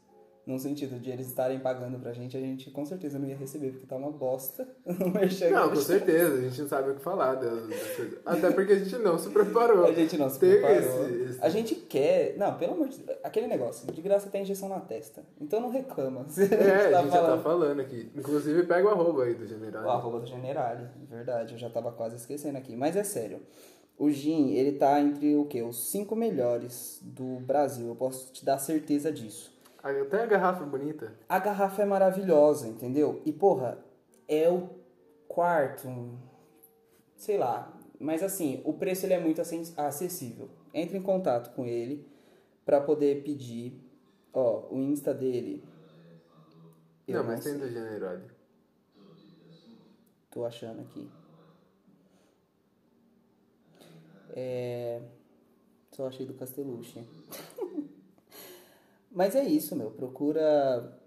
no sentido de eles estarem pagando pra gente, a gente com certeza não ia receber, porque tá uma bosta <laughs> o merchan. que Não, a com gente- certeza, a gente não sabe o que falar das. Até porque a gente não se preparou. A gente não se Tem preparou. esse- esse- A gente quer... Não, pelo amor de Deus. Aquele negócio, de graça tem injeção na testa. Então não reclama. <laughs> É, a gente já tá falando- falando aqui. Inclusive, pega o arroba aí do O general. arroba do Generale, verdade, eu já tava quase esquecendo aqui. Mas é sério, o gin, ele tá entre o quê? Os cinco melhores do Brasil, eu posso te dar certeza disso. Até a garrafa é bonita. A garrafa é maravilhosa, entendeu? E, porra, é o quarto, sei lá. Mas, assim, o preço ele é muito acessível. Entre em contato com ele pra poder pedir. Ó, o Insta dele. não, mas tem do general. Tô achando aqui. É... Só achei do Castellucci. Mas é isso, meu. Procura.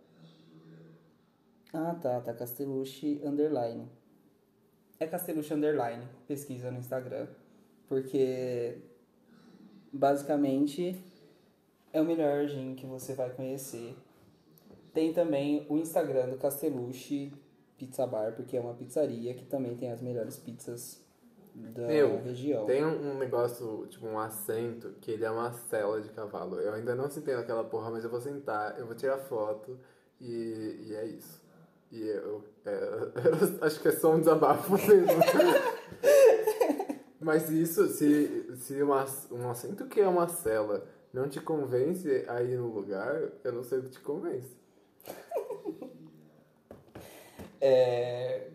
Ah, tá. Tá Castellucci Underline. É Castellucci Underline. Pesquisa no Instagram. Porque. Basicamente. É o melhor gin que você vai conhecer. Tem também o Instagram do Castellucci Pizza Bar, porque é uma pizzaria que também tem as melhores pizzas da Meu, região. Tem um, negócio, tipo um assento, que ele é uma cela de cavalo. Eu ainda não sentei naquela porra, mas eu vou sentar, eu vou tirar foto e, e é isso. E eu, é, <laughs> eu acho que é só um desabafo mesmo. <laughs> mas isso, se, se uma, um assento que é uma cela não te convence a ir no lugar, eu não sei o que te convence. É,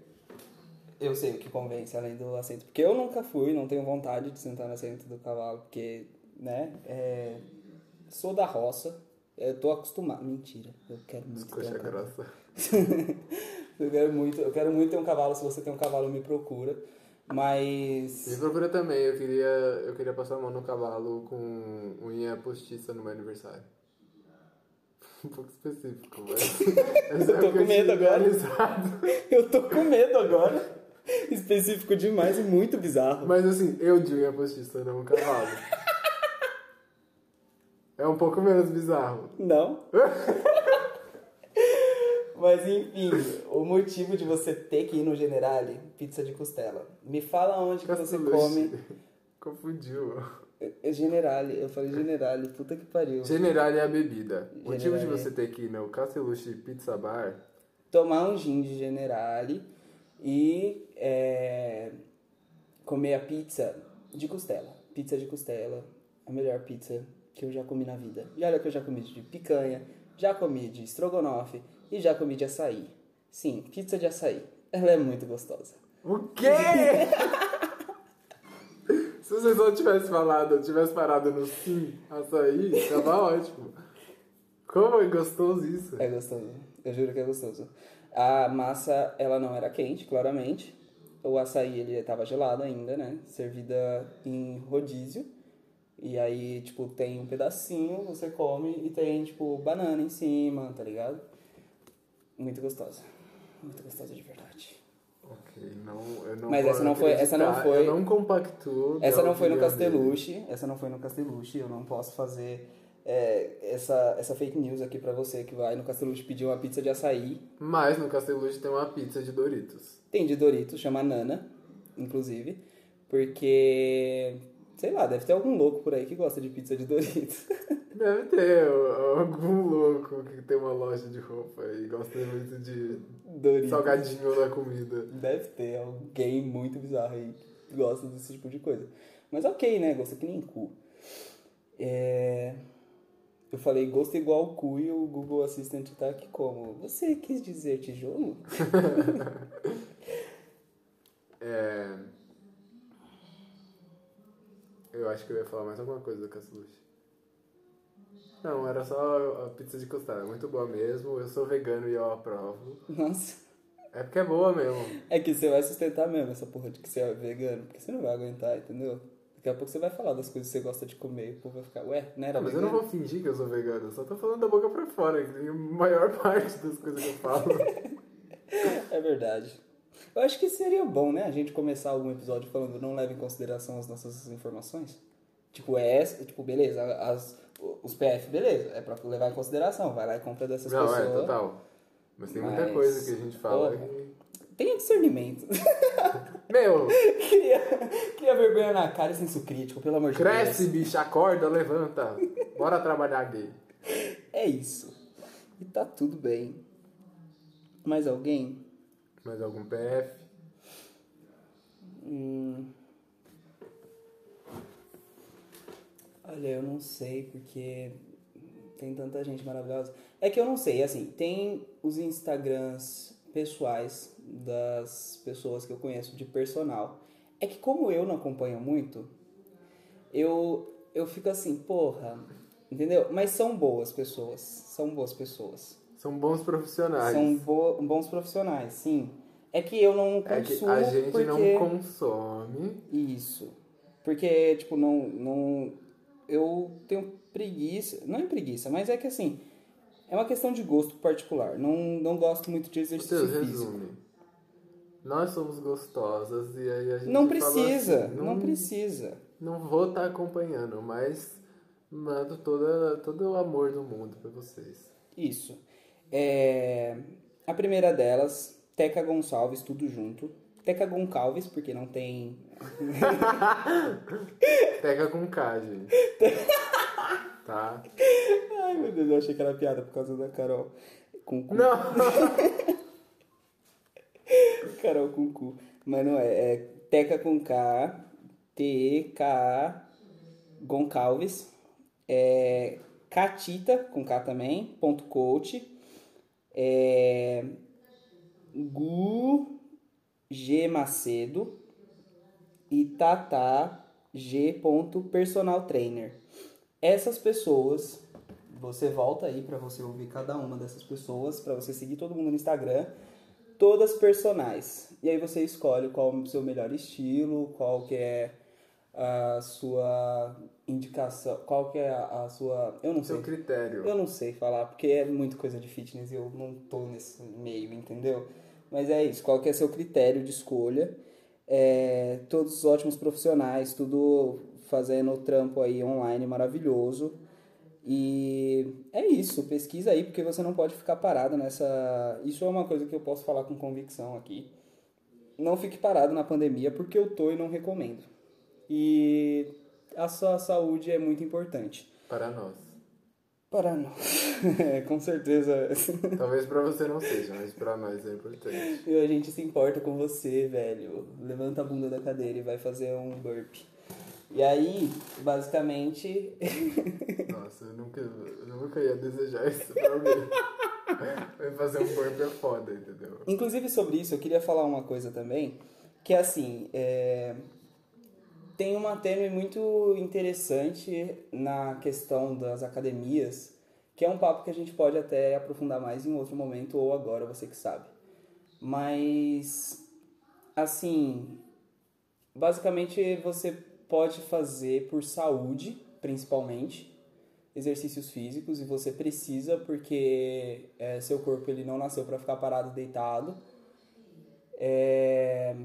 Eu sei o que convence além do assento. Porque eu nunca fui, não tenho vontade de sentar no assento do cavalo, porque, né? é, Sou da roça, eu tô acostumado. Mentira, eu quero muito ter Coxa um cavalo. grossa. <laughs> eu, quero muito, eu quero muito ter um cavalo. Se você tem um cavalo, me procura. Mas. Me procura também, eu queria, eu queria passar a mão no cavalo com unha postiça no meu aniversário. <laughs> Um pouco específico, mas. <laughs> Eu tô com medo agora. Realizado. Eu tô com medo agora. <laughs> Específico demais e muito bizarro. Mas assim, eu de unha postiça, não um cavalo. É um pouco menos bizarro. Não. <laughs> Mas enfim, o motivo de você ter que ir no Generale, pizza de costela. Me fala onde que você come. <laughs> Confundiu. É Generale, eu falei Generale, puta que pariu. General é a bebida. O motivo de Generale. você ter que ir no Castellucci Pizza Bar Tomar um gin de Generale e é, comer a pizza de costela. Pizza de costela, a melhor pizza que eu já comi na vida. E olha que eu já comi de picanha, já comi de estrogonofe e já comi de açaí. Sim, pizza de açaí. Ela é muito gostosa. O quê? <laughs> Se você só tivesse falado, tivesse parado no sim, açaí, tava ótimo. Como é gostoso isso? É gostoso. Eu juro que é gostoso. A massa, ela não era quente, claramente. O açaí, ele tava gelado ainda, né? Servida em rodízio. E aí, tipo, tem um pedacinho, você come e tem, tipo, banana em cima, tá ligado? Muito gostosa. Muito gostosa de verdade. Ok, não, eu não Mas essa não foi- essa não foi- Eu não compactuo. Essa não foi no. Casteluche, essa não foi no Casteluche, eu não posso fazer é, essa, essa fake news aqui pra você que vai no Casteluche pedir uma pizza de açaí. Mas no Casteluche tem uma pizza de Doritos. Tem de Doritos, chama Nana, inclusive, porque, sei lá, deve ter algum louco por aí que gosta de pizza de Doritos. <laughs> Deve ter algum louco que tem uma loja de roupa e gosta muito de Doritos. salgadinho na comida. Deve ter alguém muito bizarro aí que gosta desse tipo de coisa. Mas ok, né? Gosta que nem cu. É... Eu falei gosto igual cu e o Google Assistant tá aqui como? Você quis dizer tijolo? <laughs> É... Eu acho que eu ia falar mais alguma coisa do Casteluche. Não, era só a pizza de costada. Muito boa mesmo. Eu sou vegano e eu aprovo. Nossa. É porque é boa mesmo. É que você vai sustentar mesmo essa porra de que você é vegano, porque você não vai aguentar, entendeu? Daqui a pouco você vai falar das coisas que você gosta de comer e o povo vai ficar, ué, não era Ah, mas eu não vegano? vou fingir que eu sou vegano. Eu só tô falando da boca pra fora. Que a maior <laughs> parte das coisas que eu falo. <laughs> É verdade. Eu acho que seria bom, né, a gente começar algum episódio falando não leva em consideração as nossas informações. Tipo, é essa, tipo, beleza, as, os PF, beleza, é pra levar em consideração, vai lá e compra dessas não, pessoas. é, total. Mas tem muita Mas, coisa que a gente fala porra. Tenha discernimento. <laughs> Meu, queria, queria vergonha na cara e senso crítico, pelo amor de cresce, Deus. bicho, acorda, levanta. Bora trabalhar gay. É isso. E tá tudo bem. Mais alguém? Mais algum PF? Hum. Olha, eu não sei porque tem tanta gente maravilhosa. É que eu não sei, assim, tem os Instagrams pessoais das pessoas que eu conheço de personal. É que como eu não acompanho muito, eu eu fico assim, porra, entendeu? Mas são boas pessoas, são boas pessoas. São bons profissionais. São bo- bons profissionais, sim. É que eu não É que consumo a gente porque... não consome. Isso. Porque, tipo, não, não. Eu tenho preguiça. Não é preguiça, mas é que assim. É uma questão de gosto particular. Não, não gosto muito de exercício Seus físico. resume. Nós somos gostosas e aí a gente Não precisa, assim, não, precisa. Não vou estar acompanhando, mas mando toda, todo o amor do mundo pra vocês. Isso. É, A primeira delas, Teca Gonçalves, tudo junto. Teca Goncalves, porque não tem. <laughs> Pega com K, gente. <laughs> tá? Ai meu Deus, eu achei que era piada por causa da Carol. Com cu. Não! <laughs> Carol com cu. Mas não é. É Teca com K, T-E-K-A, Goncalves. É Catita, com K também, ponto coach. É Gu G Macedo. E Tata G. Personal Trainer. Essas pessoas, você volta aí pra você ouvir cada uma dessas pessoas, pra você seguir todo mundo no Instagram todas personais. E aí você escolhe qual é o seu melhor estilo, qual que é a sua indicação, qual que é a, a sua... Eu não sei. Seu critério. Eu não sei falar, porque é muito coisa de fitness e eu não tô nesse meio, entendeu? Mas é isso, qual que é seu critério de escolha. É, todos ótimos profissionais, tudo fazendo o trampo aí online maravilhoso. E é isso, pesquisa aí, porque você não pode ficar parado nessa. Isso é uma coisa que eu posso falar com convicção aqui. Não fique parado na pandemia, porque eu tô e não recomendo. E a sua saúde é muito importante. Para nós. Para nós. <laughs> com certeza. Talvez pra você não seja, mas pra nós é importante. E a gente se importa com você, velho. Levanta a bunda da cadeira e vai fazer um burp. E aí, basicamente. <laughs> Nossa, eu nunca, eu nunca ia desejar isso pra alguém. <laughs> Vai fazer um burp é foda, entendeu? Inclusive sobre isso, eu queria falar uma coisa também. Que é assim. É... tem uma tênue muito interessante na questão das academias, que é um papo que a gente pode até aprofundar mais em outro momento ou agora, você que sabe. Mas, assim, basicamente você pode fazer por saúde, principalmente, exercícios físicos e você precisa porque é, seu corpo ele não nasceu para ficar parado deitado. É,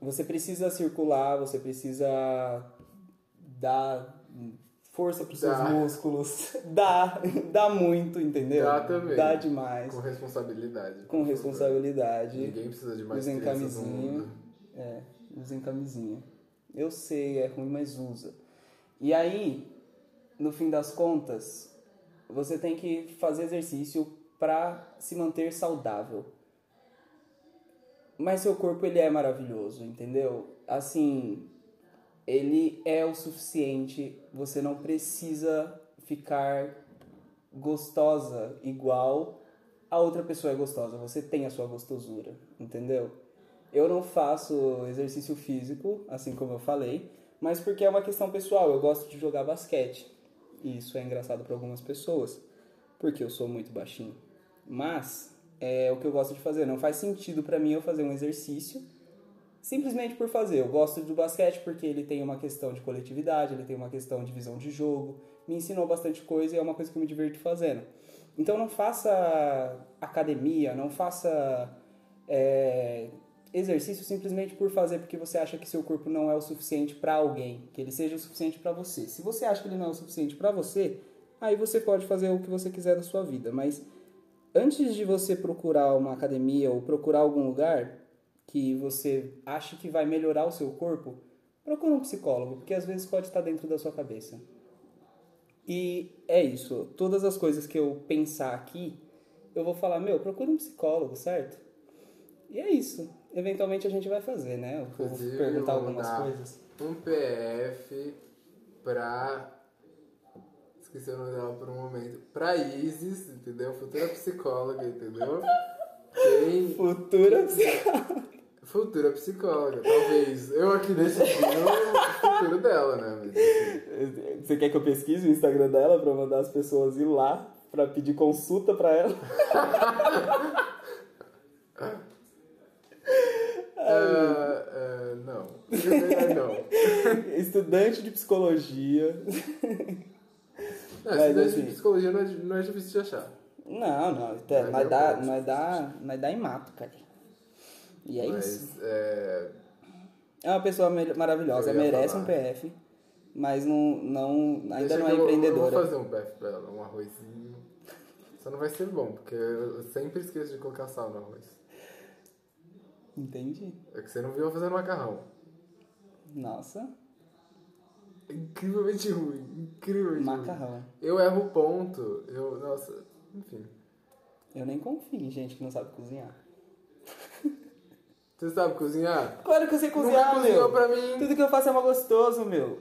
você precisa circular, você precisa dar força para os seus músculos, <laughs> dá, dá muito, entendeu? Dá também. Dá demais, Com responsabilidade. com responsabilidade. Ninguém precisa de mais Usem camisinha. É, usem camisinha. Eu sei, é ruim, mas usa. E aí, no fim das contas, você tem que fazer exercício para se manter saudável. Mas seu corpo ele é maravilhoso, entendeu? Assim, ele é o suficiente, você não precisa ficar gostosa igual a outra pessoa é gostosa, você tem a sua gostosura, entendeu? Eu não faço exercício físico, assim como eu falei, mas porque é uma questão pessoal, eu gosto de jogar basquete. E isso é engraçado para algumas pessoas, porque eu sou muito baixinho. Mas é o que eu gosto de fazer, não faz sentido para mim eu fazer um exercício simplesmente por fazer. Eu gosto do basquete porque ele tem uma questão de coletividade, ele tem uma questão de visão de jogo, me ensinou bastante coisa e é uma coisa que eu me divirto fazendo. Então não faça academia, não faça é, exercício simplesmente por fazer porque você acha que seu corpo não é o suficiente para alguém, que ele seja o suficiente para você. Se você acha que ele não é o suficiente para você, aí você pode fazer o que você quiser da sua vida, mas antes de você procurar uma academia ou procurar algum lugar que você acha que vai melhorar o seu corpo, procura um psicólogo, porque às vezes pode estar dentro da sua cabeça. E é isso. Todas as coisas que eu pensar aqui, eu vou falar, meu, procura um psicólogo, certo? E é isso. Eventualmente a gente vai fazer, né? Vou Inclusive, perguntar algumas coisas. Um PF pra. Esqueci o nome dela por um momento. Pra Isis, entendeu? Futura psicóloga, entendeu? Tem. Futura psicóloga. Futura psicóloga, talvez. Eu aqui decidi o futuro dela, né? Mas, Você quer que eu pesquise o Instagram dela pra mandar as pessoas ir lá pra pedir consulta pra ela? <laughs> ah, ah, não. Não. <laughs> Estudante de psicologia. Não, Mas, estudante assim- de psicologia não é, não é difícil de achar. Não, não. Até, Mas nós, eu dá, nós, dá, nós dá em mato, cara. E é Mas, isso. é, É uma pessoa maravilhosa, merece falar. um PF, mas não, não, ainda deixa não é eu vou- Eu empreendedora. vou fazer um PF pra ela, um arrozinho. Só não vai ser bom, porque eu sempre esqueço de colocar sal no arroz. Entendi. É que você não viu eu fazendo macarrão. Nossa, Incrivelmente ruim, incrivelmente ruim. macarrão. Eu erro o ponto, eu, nossa, enfim. Eu nem confio em gente que não sabe cozinhar. Você sabe cozinhar? Claro que eu sei Nunca cozinhar, cozinhou meu. pra mim. Tudo que eu faço é mal gostoso, meu.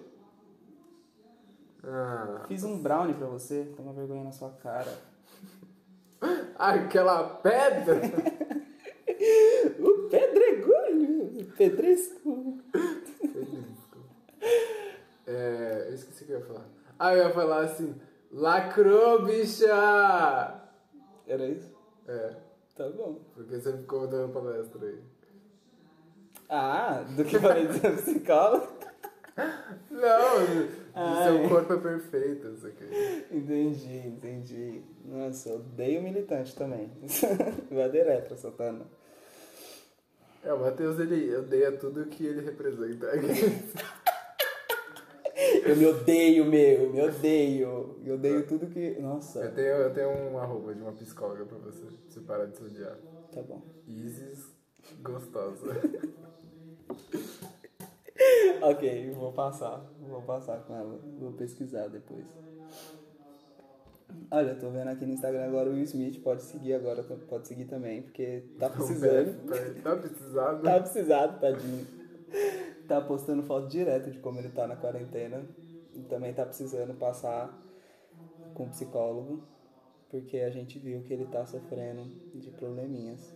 Ah, Fiz um brownie pra você, toma vergonha na sua cara. <laughs> aquela pedra! <laughs> <laughs> O pedregulho, pedresco. É, eu esqueci o que eu ia falar. Ah, eu ia falar assim, lacrou, bicha! Era isso? É, Tá bom. porque você ficou dando palestra aí. Ah, do que falei do psicólogo? <laughs> Não, Seu corpo é perfeito, isso aqui. Entendi, entendi. Nossa, eu odeio militante também. <laughs> Vai direto, Santana. É, o Matheus, ele odeia tudo que ele representa. <laughs> Eu me odeio, meu, me odeio. Eu odeio tudo que. Nossa, Eu tenho, eu tenho um arroba de uma psicóloga pra você, se parar de se odiar. tá bom. Isis gostosa. <laughs> <laughs> Ok, vou passar. Vou passar com ela. Vou pesquisar depois. Olha, tô vendo aqui no Instagram agora o Will Smith. Pode seguir agora, pode seguir também, porque tá precisando. Tá precisando? Tá precisado, tadinho. Tá postando foto direto de como ele tá na quarentena. E também tá precisando passar com um psicólogo, porque a gente viu que ele tá sofrendo de probleminhas.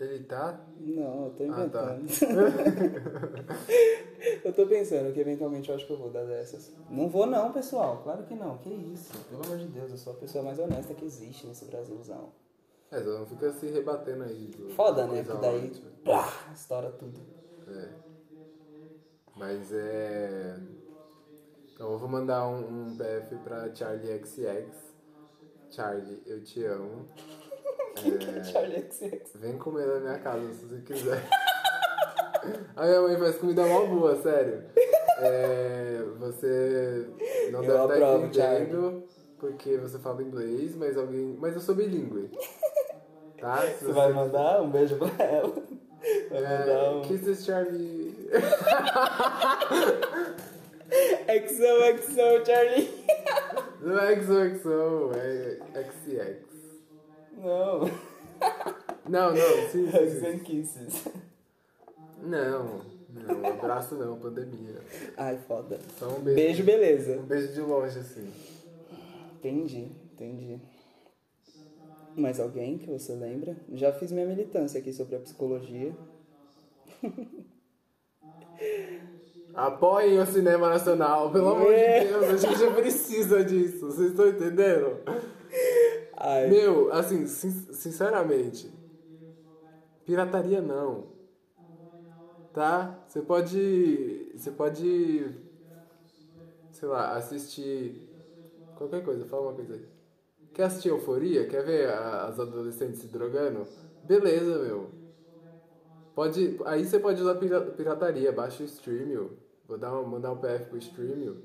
Ele tá? Não, eu tô Ah, tá. inventando. <laughs> Eu tô pensando que eventualmente eu acho que eu vou dar dessas. Não vou não, pessoal. Claro que não. Que isso. Pelo amor de Deus, eu sou a pessoa mais honesta que existe nesse Brasilzão. É, só não fica se rebatendo aí. Foda, né? Que daí pá, estoura tudo. É. Mas é. Então eu vou mandar um, um PF pra Charlie XX. Charlie, eu te amo. É, Charlie XX. Vem comer na minha casa se você quiser. A minha mãe faz comida mó boa, sério. É, você não Eu deve estar aprovo, entendendo porque você fala inglês, mas alguém. Mas eu sou bilíngue. Tá? <laughs> Se Você vai mandar um beijo pra ela? Vai mandar É, um. Kisses Charlie. <laughs> XOXO, Charlie. Não é XOXO, é XX. Não. Não, não, <laughs> sim, Hugs and kisses. Não, não, abraço não, pandemia. Ai, foda. Só um beijo. Beijo, beleza. Um beijo de longe, assim. Entendi, entendi. Mais alguém que você lembra? Já fiz minha militância aqui sobre a psicologia. <laughs> Apoiem o cinema nacional, pelo amor É. de Deus, a gente precisa disso, vocês estão entendendo? Ai, Meu, assim, sin- sinceramente, pirataria não. Tá? Você pode. Você pode. Sei lá, assistir. Qualquer coisa, fala uma coisa aí. Quer assistir Euforia? Quer ver as adolescentes se drogando? Beleza, meu. Pode, aí você pode usar pira- pirataria, baixa o Streamio. Vou dar uma, mandar um PF pro Streamio,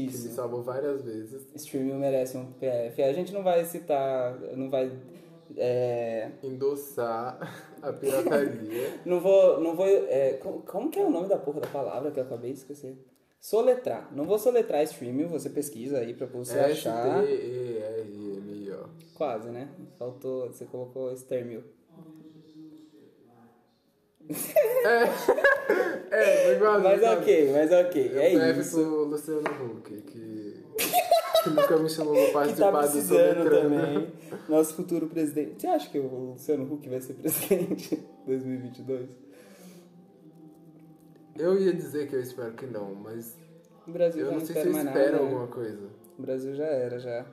que me isso. salvou várias vezes. Streaming merece um PF. A gente não vai citar, não vai. É, Endossar a pirataria. <laughs> não vou. Não vou é, como, como que é o nome da porra da palavra que eu acabei de esquecer? Soletrar. Não vou soletrar streaming, você pesquisa aí pra você achar. S-T-E-R-M-I-O. Quase, né? Faltou. Você colocou extermio. É, foi quase. Mas ok, mas ok. Eu É PF isso. pro Luciano Huck, que, que nunca me chamou pra Que participar tá do precisando também. Nosso futuro presidente. Você acha que o Luciano Huck vai ser presidente em 2022? Eu ia dizer que eu espero que não, mas O Brasil eu já não não sei se espera eu espero nada. né? alguma coisa. O Brasil já era, já.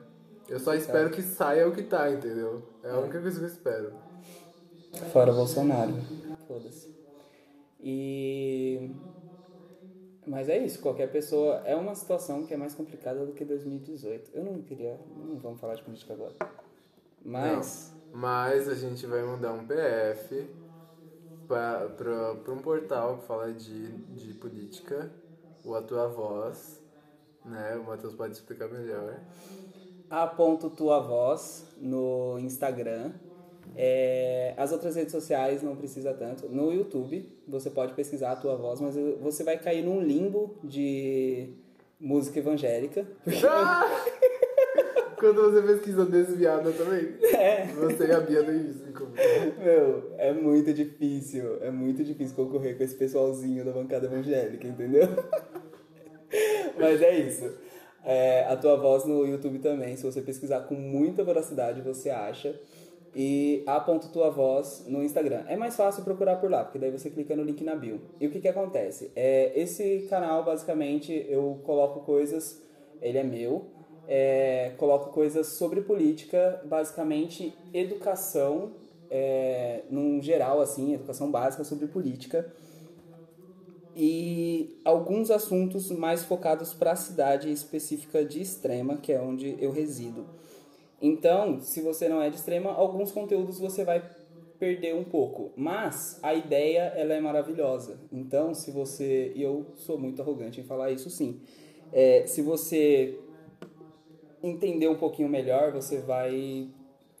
Eu só espero que saia o que tá, entendeu? É a única coisa que eu espero. Fora Bolsonaro. Foda-se. E. Mas é isso, qualquer pessoa. É uma situação que é mais complicada do que 2018. Eu não queria. Não vamos falar de política agora. Mas. Mas a gente vai mandar um PF pra um portal que fala de, de política, o A Tua Voz, né? O Matheus pode explicar melhor. aponto tua voz no Instagram. É, as outras redes sociais não precisa tanto. No YouTube, você pode pesquisar a tua voz, mas você vai cair num limbo de música evangélica. Quando você pesquisa desviada também, É. você e a Bia tem isso em comum. Meu, é muito difícil, é muito difícil concorrer com esse pessoalzinho da bancada evangélica, entendeu? Mas é isso. É, a tua voz no YouTube também, se você pesquisar com muita voracidade, você acha. E a ponto tua voz no Instagram. É mais fácil procurar por lá, porque daí você clica no link na bio. E o que que acontece? É, esse canal, basicamente, eu coloco coisas, ele é meu, é, coloco coisas sobre política, basicamente educação, é, num geral, assim, educação básica sobre política e alguns assuntos mais focados para a cidade específica de Extrema, que é onde eu resido. Então, se você não é de Extrema, alguns conteúdos você vai perder um pouco, mas a ideia ela é maravilhosa. Então, se você e eu sou muito arrogante em falar isso, sim. É, se você entender um pouquinho melhor, você vai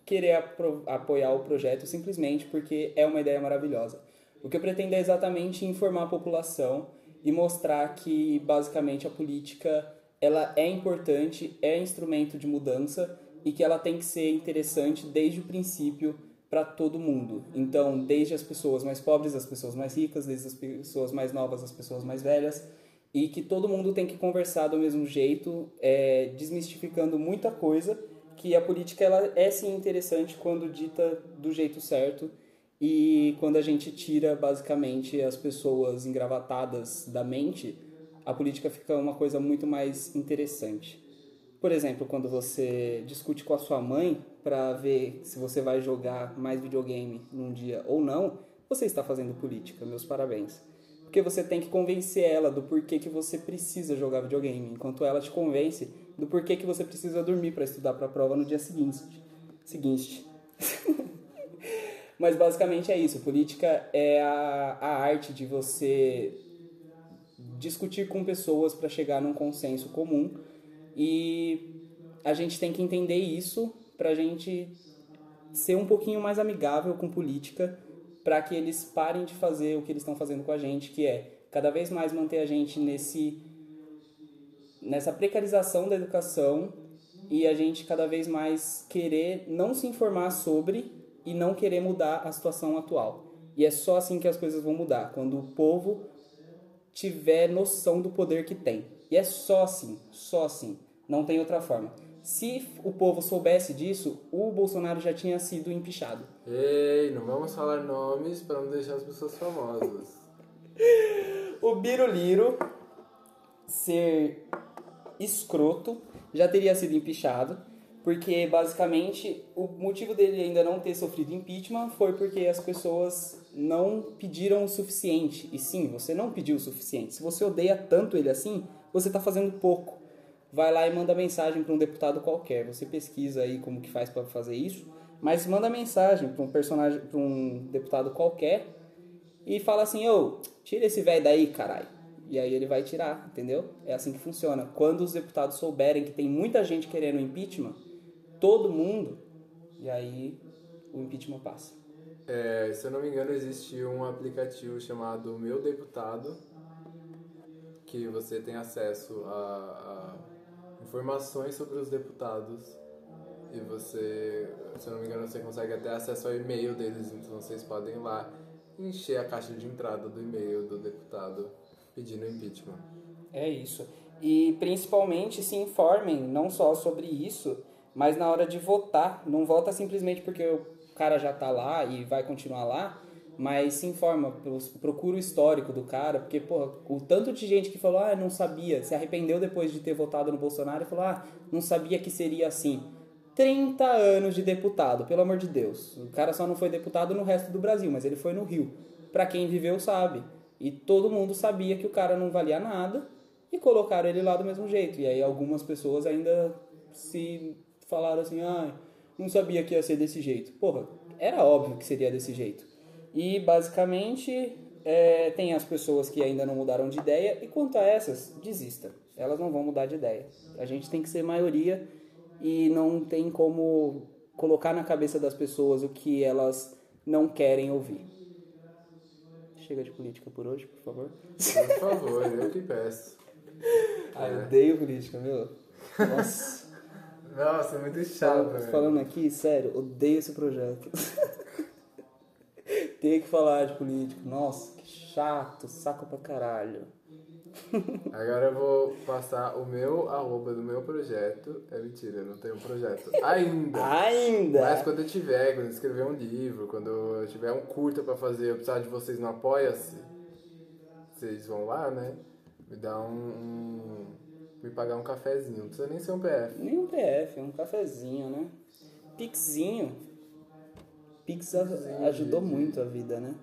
querer apro- apoiar o projeto simplesmente porque é uma ideia maravilhosa. O que eu pretendo é exatamente informar a população e mostrar que basicamente a política ela é importante, é instrumento de mudança e que ela tem que ser interessante desde o princípio para todo mundo. Então, desde as pessoas mais pobres, as pessoas mais ricas, desde as pessoas mais novas, as pessoas mais velhas, e que todo mundo tem que conversar do mesmo jeito, é, desmistificando muita coisa, que a política ela é sim interessante quando dita do jeito certo E quando a gente tira basicamente as pessoas engravatadas da mente, a política fica uma coisa muito mais interessante. Por exemplo, quando você discute com a sua mãe para ver se você vai jogar mais videogame num dia ou não, você está fazendo política. Meus parabéns. Porque você tem que convencer ela do porquê que você precisa jogar videogame, enquanto ela te convence do porquê que você precisa dormir para estudar para a prova no dia seguinte. Seguinte. <laughs> Mas basicamente é isso. Política é a, a arte de você discutir com pessoas para chegar num consenso comum e a gente tem que entender isso para a gente ser um pouquinho mais amigável com política para que eles parem de fazer o que eles estão fazendo com a gente, que é cada vez mais manter a gente nesse nessa precarização da educação e a gente cada vez mais querer não se informar sobre e não querer mudar a situação atual. E é só assim que as coisas vão mudar, quando o povo tiver noção do poder que tem. E é só assim, só assim, não tem outra forma. Se o povo soubesse disso, o Bolsonaro já tinha sido empichado. Ei, não vamos falar nomes para não deixar as pessoas famosas. <laughs> O Biruliro ser escroto já teria sido empichado, porque basicamente o motivo dele ainda não ter sofrido impeachment foi porque as pessoas não pediram o suficiente. E sim, você não pediu o suficiente. Se você odeia tanto ele assim, você está fazendo pouco. Vai lá e manda mensagem para um deputado qualquer. Você pesquisa aí como que faz para fazer isso, mas manda mensagem para um personagem, para um deputado qualquer e fala assim: "Ô, tira esse velho daí, caralho". E aí ele vai tirar, entendeu? É assim que funciona. Quando os deputados souberem que tem muita gente querendo impeachment, todo mundo, e aí o impeachment passa. É, se eu não me engano, existe um aplicativo chamado Meu Deputado, que você tem acesso a, a informações sobre os deputados. E você, se eu não me engano, você consegue até acesso ao e-mail deles, então vocês podem ir lá encher a caixa de entrada do e-mail do deputado pedindo impeachment. É isso. E principalmente se informem não só sobre isso, mas na hora de votar. Não vota simplesmente porque o cara já tá lá e vai continuar lá, mas se informa, procura o histórico do cara, porque, porra, o tanto de gente que falou, ah, não sabia, se arrependeu depois de ter votado no Bolsonaro e falou, ah, não sabia que seria assim. 30 anos de deputado, pelo amor de Deus. O cara só não foi deputado no resto do Brasil, mas ele foi no Rio. Pra quem viveu, sabe. E todo mundo sabia que o cara não valia nada e colocaram ele lá do mesmo jeito. E aí algumas pessoas ainda se falaram assim, ah, não sabia que ia ser desse jeito. Porra, era óbvio que seria desse jeito. E basicamente é, tem as pessoas que ainda não mudaram de ideia e quanto a essas, desista. Elas não vão mudar de ideia. A gente tem que ser maioria e não tem como colocar na cabeça das pessoas o que elas não querem ouvir. Chega de política por hoje, por favor. Por favor, eu que peço. Ah, eu odeio política, meu. Nossa. <laughs> Nossa, é muito chato, falando aqui, sério, odeio esse projeto. <laughs> Tem que falar de política. Nossa, que chato, saco pra caralho. <laughs> Agora eu vou passar o meu arroba do meu projeto. É mentira, eu não tenho um projeto. Ainda! Ainda! Mas quando eu tiver, quando eu escrever um livro, quando eu tiver um curta pra fazer, eu precisar de vocês no Apoia-se, vocês vão lá, né? Me dar um, um- me pagar um cafezinho. Não precisa nem ser um PF. Nem um PF, um cafezinho, né? Pixinho. Pix a- Pixinho, ajudou gente. muito a vida, né?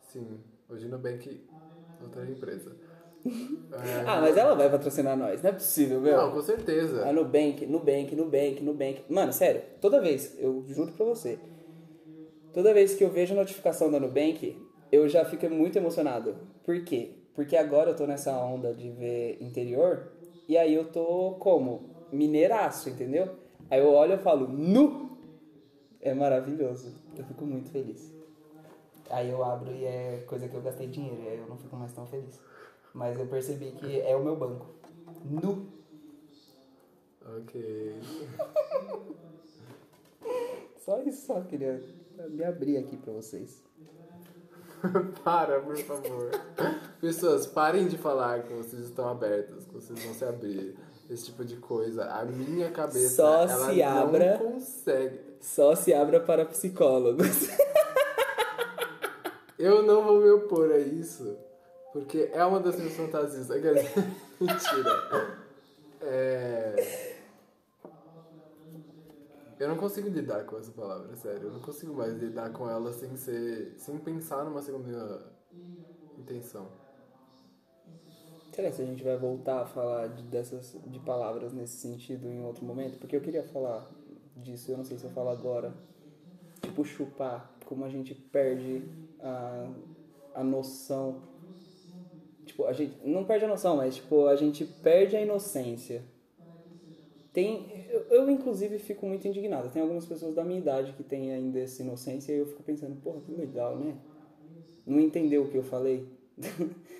Sim. Hoje no Bank, outra empresa. É, <laughs> Ah, mas ela vai patrocinar nós, não é possível, meu. Não, com certeza. A Nubank, Nubank, Nubank, Nubank. Mano, sério, toda vez, eu juro pra você, toda vez que eu vejo notificação da Nubank, eu já fico muito emocionado. Por quê? Porque agora eu tô nessa onda de ver interior, e aí eu tô como? Mineiraço, entendeu? Aí eu olho e falo, nu! É maravilhoso. Eu fico muito feliz. Aí eu abro e é coisa que eu gastei dinheiro, e aí eu não fico mais tão feliz. Mas eu percebi que é o meu banco. Nu! Ok. <laughs> Só isso, só queria me abrir aqui pra vocês. <laughs> Para, por favor. Pessoas, parem de falar que vocês estão abertos, que vocês vão se abrir. Esse tipo de coisa. A minha cabeça, Só ela se não abra. consegue. Só se abra para psicólogos. <laughs> Eu não vou me opor a isso, porque é uma das minhas fantasias. <laughs> Mentira. É... Eu não consigo lidar com essa palavra, sério. Eu não consigo mais lidar com ela sem ser. sem pensar numa segunda intenção. Será que a gente vai voltar a falar de, dessas de palavras nesse sentido em outro momento? Porque eu queria falar disso, eu não sei se eu falo agora. Tipo, chupar, como a gente perde a, a noção. Tipo, a gente não perde a noção, mas tipo, a gente perde a inocência. Tem, eu, eu inclusive fico muito indignado. Tem algumas pessoas da minha idade que têm ainda essa inocência e eu fico pensando, porra, que legal, né? Não entendeu o que eu falei. <laughs>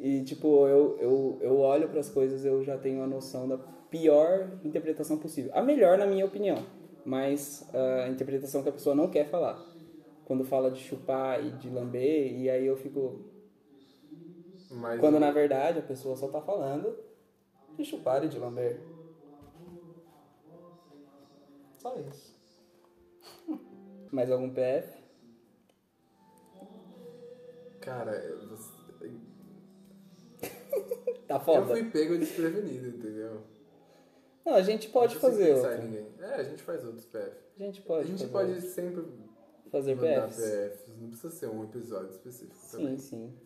E, tipo, eu, eu, eu olho para as coisas eu já tenho a noção da pior interpretação possível. A melhor, na minha opinião, mas a interpretação que a pessoa não quer falar. Quando fala de chupar e de lamber, e aí eu fico. Mas Quando na verdade a pessoa só tá falando de chupar e de lamber. Só isso. <laughs> Mais algum PF? Cara, você... Tá eu foda? fui pego desprevenido, entendeu? Não, a gente pode Não fazer outro. ninguém. É, a gente faz outros PF. A gente A pode gente fazer pode outro. sempre fazer mandar PFs. PFs. Não precisa ser um episódio específico também. Sim, sim.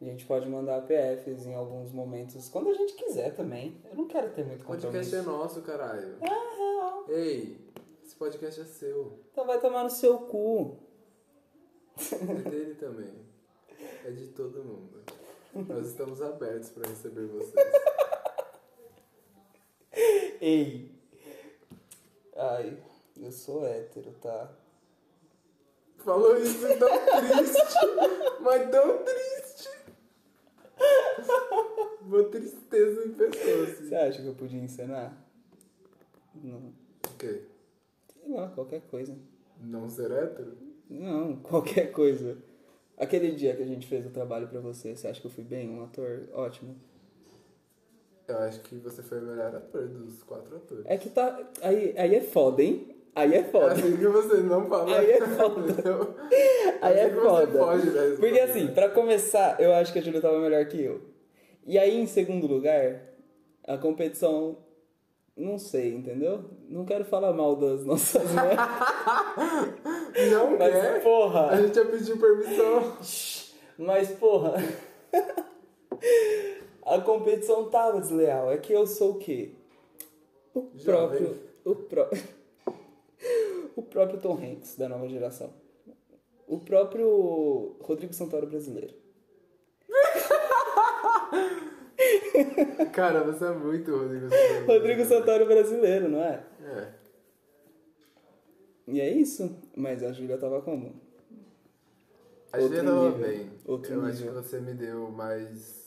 A gente pode mandar PFs em alguns momentos, quando a gente quiser também. Eu não quero ter muito O podcast é compromisso. nosso, caralho. É real. Ei, esse podcast é seu. Então vai tomar no seu cu. É dele também. É de todo mundo. Nós estamos abertos para receber vocês. Ei. Ai, eu sou hétero, tá? Falou isso tão triste, mas tão triste. Uma tristeza em pessoa, assim. Você acha que eu podia encenar? Não. O quê? Sei lá, qualquer coisa. Não ser hétero? Não, <laughs> qualquer coisa. Aquele dia que a gente fez o trabalho pra você, você acha que eu fui bem? Um ator ótimo. Eu acho que você foi o melhor ator dos quatro atores. É que tá. Aí, aí é foda, hein? Aí é É foda. assim que você não fala. Aí é foda. <laughs> Aí é foda. Porque assim, pra começar, eu acho que a Júlia tava melhor que eu. E aí, em segundo lugar, a competição. Não sei, entendeu? Não quero falar mal das nossas mães. <laughs> Não mas, quer? porra. A gente já pediu permissão. Mas, porra. <laughs> A competição tava desleal. É que eu sou o quê? O Jovem. próprio. O, pró... <laughs> o próprio Tom Hanks da nova geração. O próprio Rodrigo Santoro brasileiro. <laughs> Cara, você é muito Rodrigo Santoro. Rodrigo Santoro brasileiro, não é? É. E é isso. Mas a Júlia tava como? A gente tava nível. bem. Outro Eu acho que nível. você me deu mais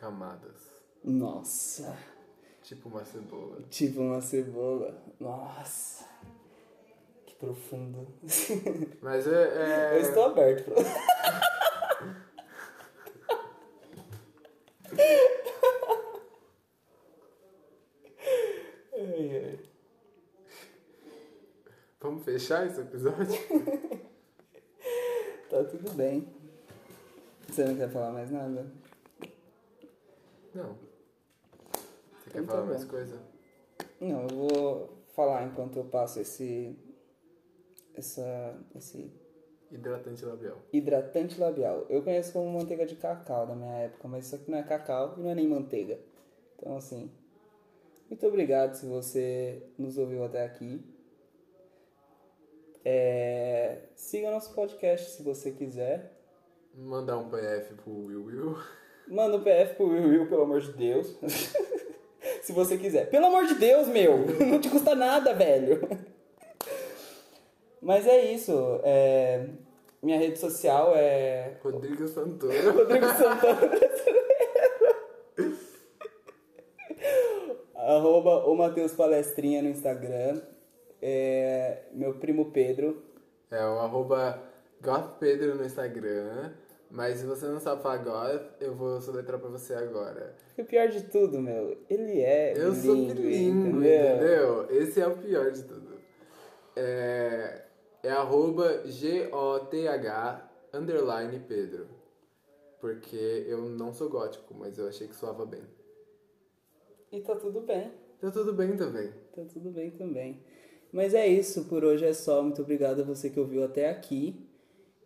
camadas. Nossa. Tipo uma cebola. Tipo uma cebola. Nossa. Que profundo. <laughs> Mas é. é- Eu estou aberto pra. <laughs> ai, ai. Vamos fechar esse episódio? <laughs> Tá tudo bem. Você não quer falar mais nada? Não. Você quer Então tá falar bom. mais coisa? Não, eu vou falar enquanto eu passo esse. Essa, esse Hidratante labial. hidratante labial. Eu conheço como manteiga de cacau da minha época, mas isso aqui não é cacau e não é nem manteiga. Então, assim, muito obrigado se você nos ouviu até aqui. É, siga nosso podcast se você quiser. Mandar um PF pro Will Will. <laughs> Manda um PF pro Will Will, pelo amor de Deus. <laughs> se você quiser. Pelo amor de Deus, meu! <laughs> Não te custa nada, velho. <laughs> Mas é isso. é, Minha rede social é Rodrigo Santoro. Rodrigo brasileiro. Arroba o Matheus Palestrinha no Instagram. É, meu primo Pedro. É o arroba gothpedro no Instagram. Mas se você não sabe falar goth, eu vou soletrar pra você agora. E o pior de tudo, meu, ele é Eu sou bilíngue, bilíngue, entendeu? Esse é o pior de tudo. É, é arroba underline Pedro. Porque eu não sou gótico, mas eu achei que soava bem. E tá tudo bem. Tá tudo bem também. Tá tudo bem também. Mas é isso, por hoje é só. Muito obrigado a você que ouviu até aqui.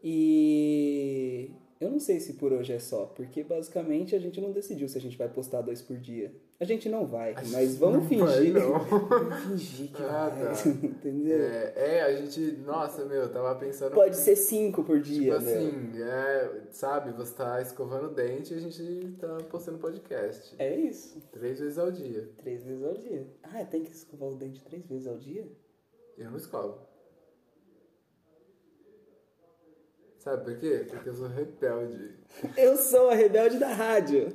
E eu não sei se por hoje é só, porque basicamente a gente não decidiu se a gente vai postar dois por dia. A gente não vai, mas vamos fingir. vai, não. <laughs> Vamos fingir que Ah, vai. tá. <laughs> Entendeu? É, é, a gente. Nossa, meu, tava pensando. Pode ser cinco por Tipo dia, né? assim, é, sabe, você tá escovando o dente e a gente tá postando podcast. É isso. Três vezes ao dia. Três vezes ao dia. Ah, tem que escovar o dente três vezes ao dia? Eu não escovo. Sabe por quê? Porque eu sou rebelde. Eu sou a rebelde da rádio.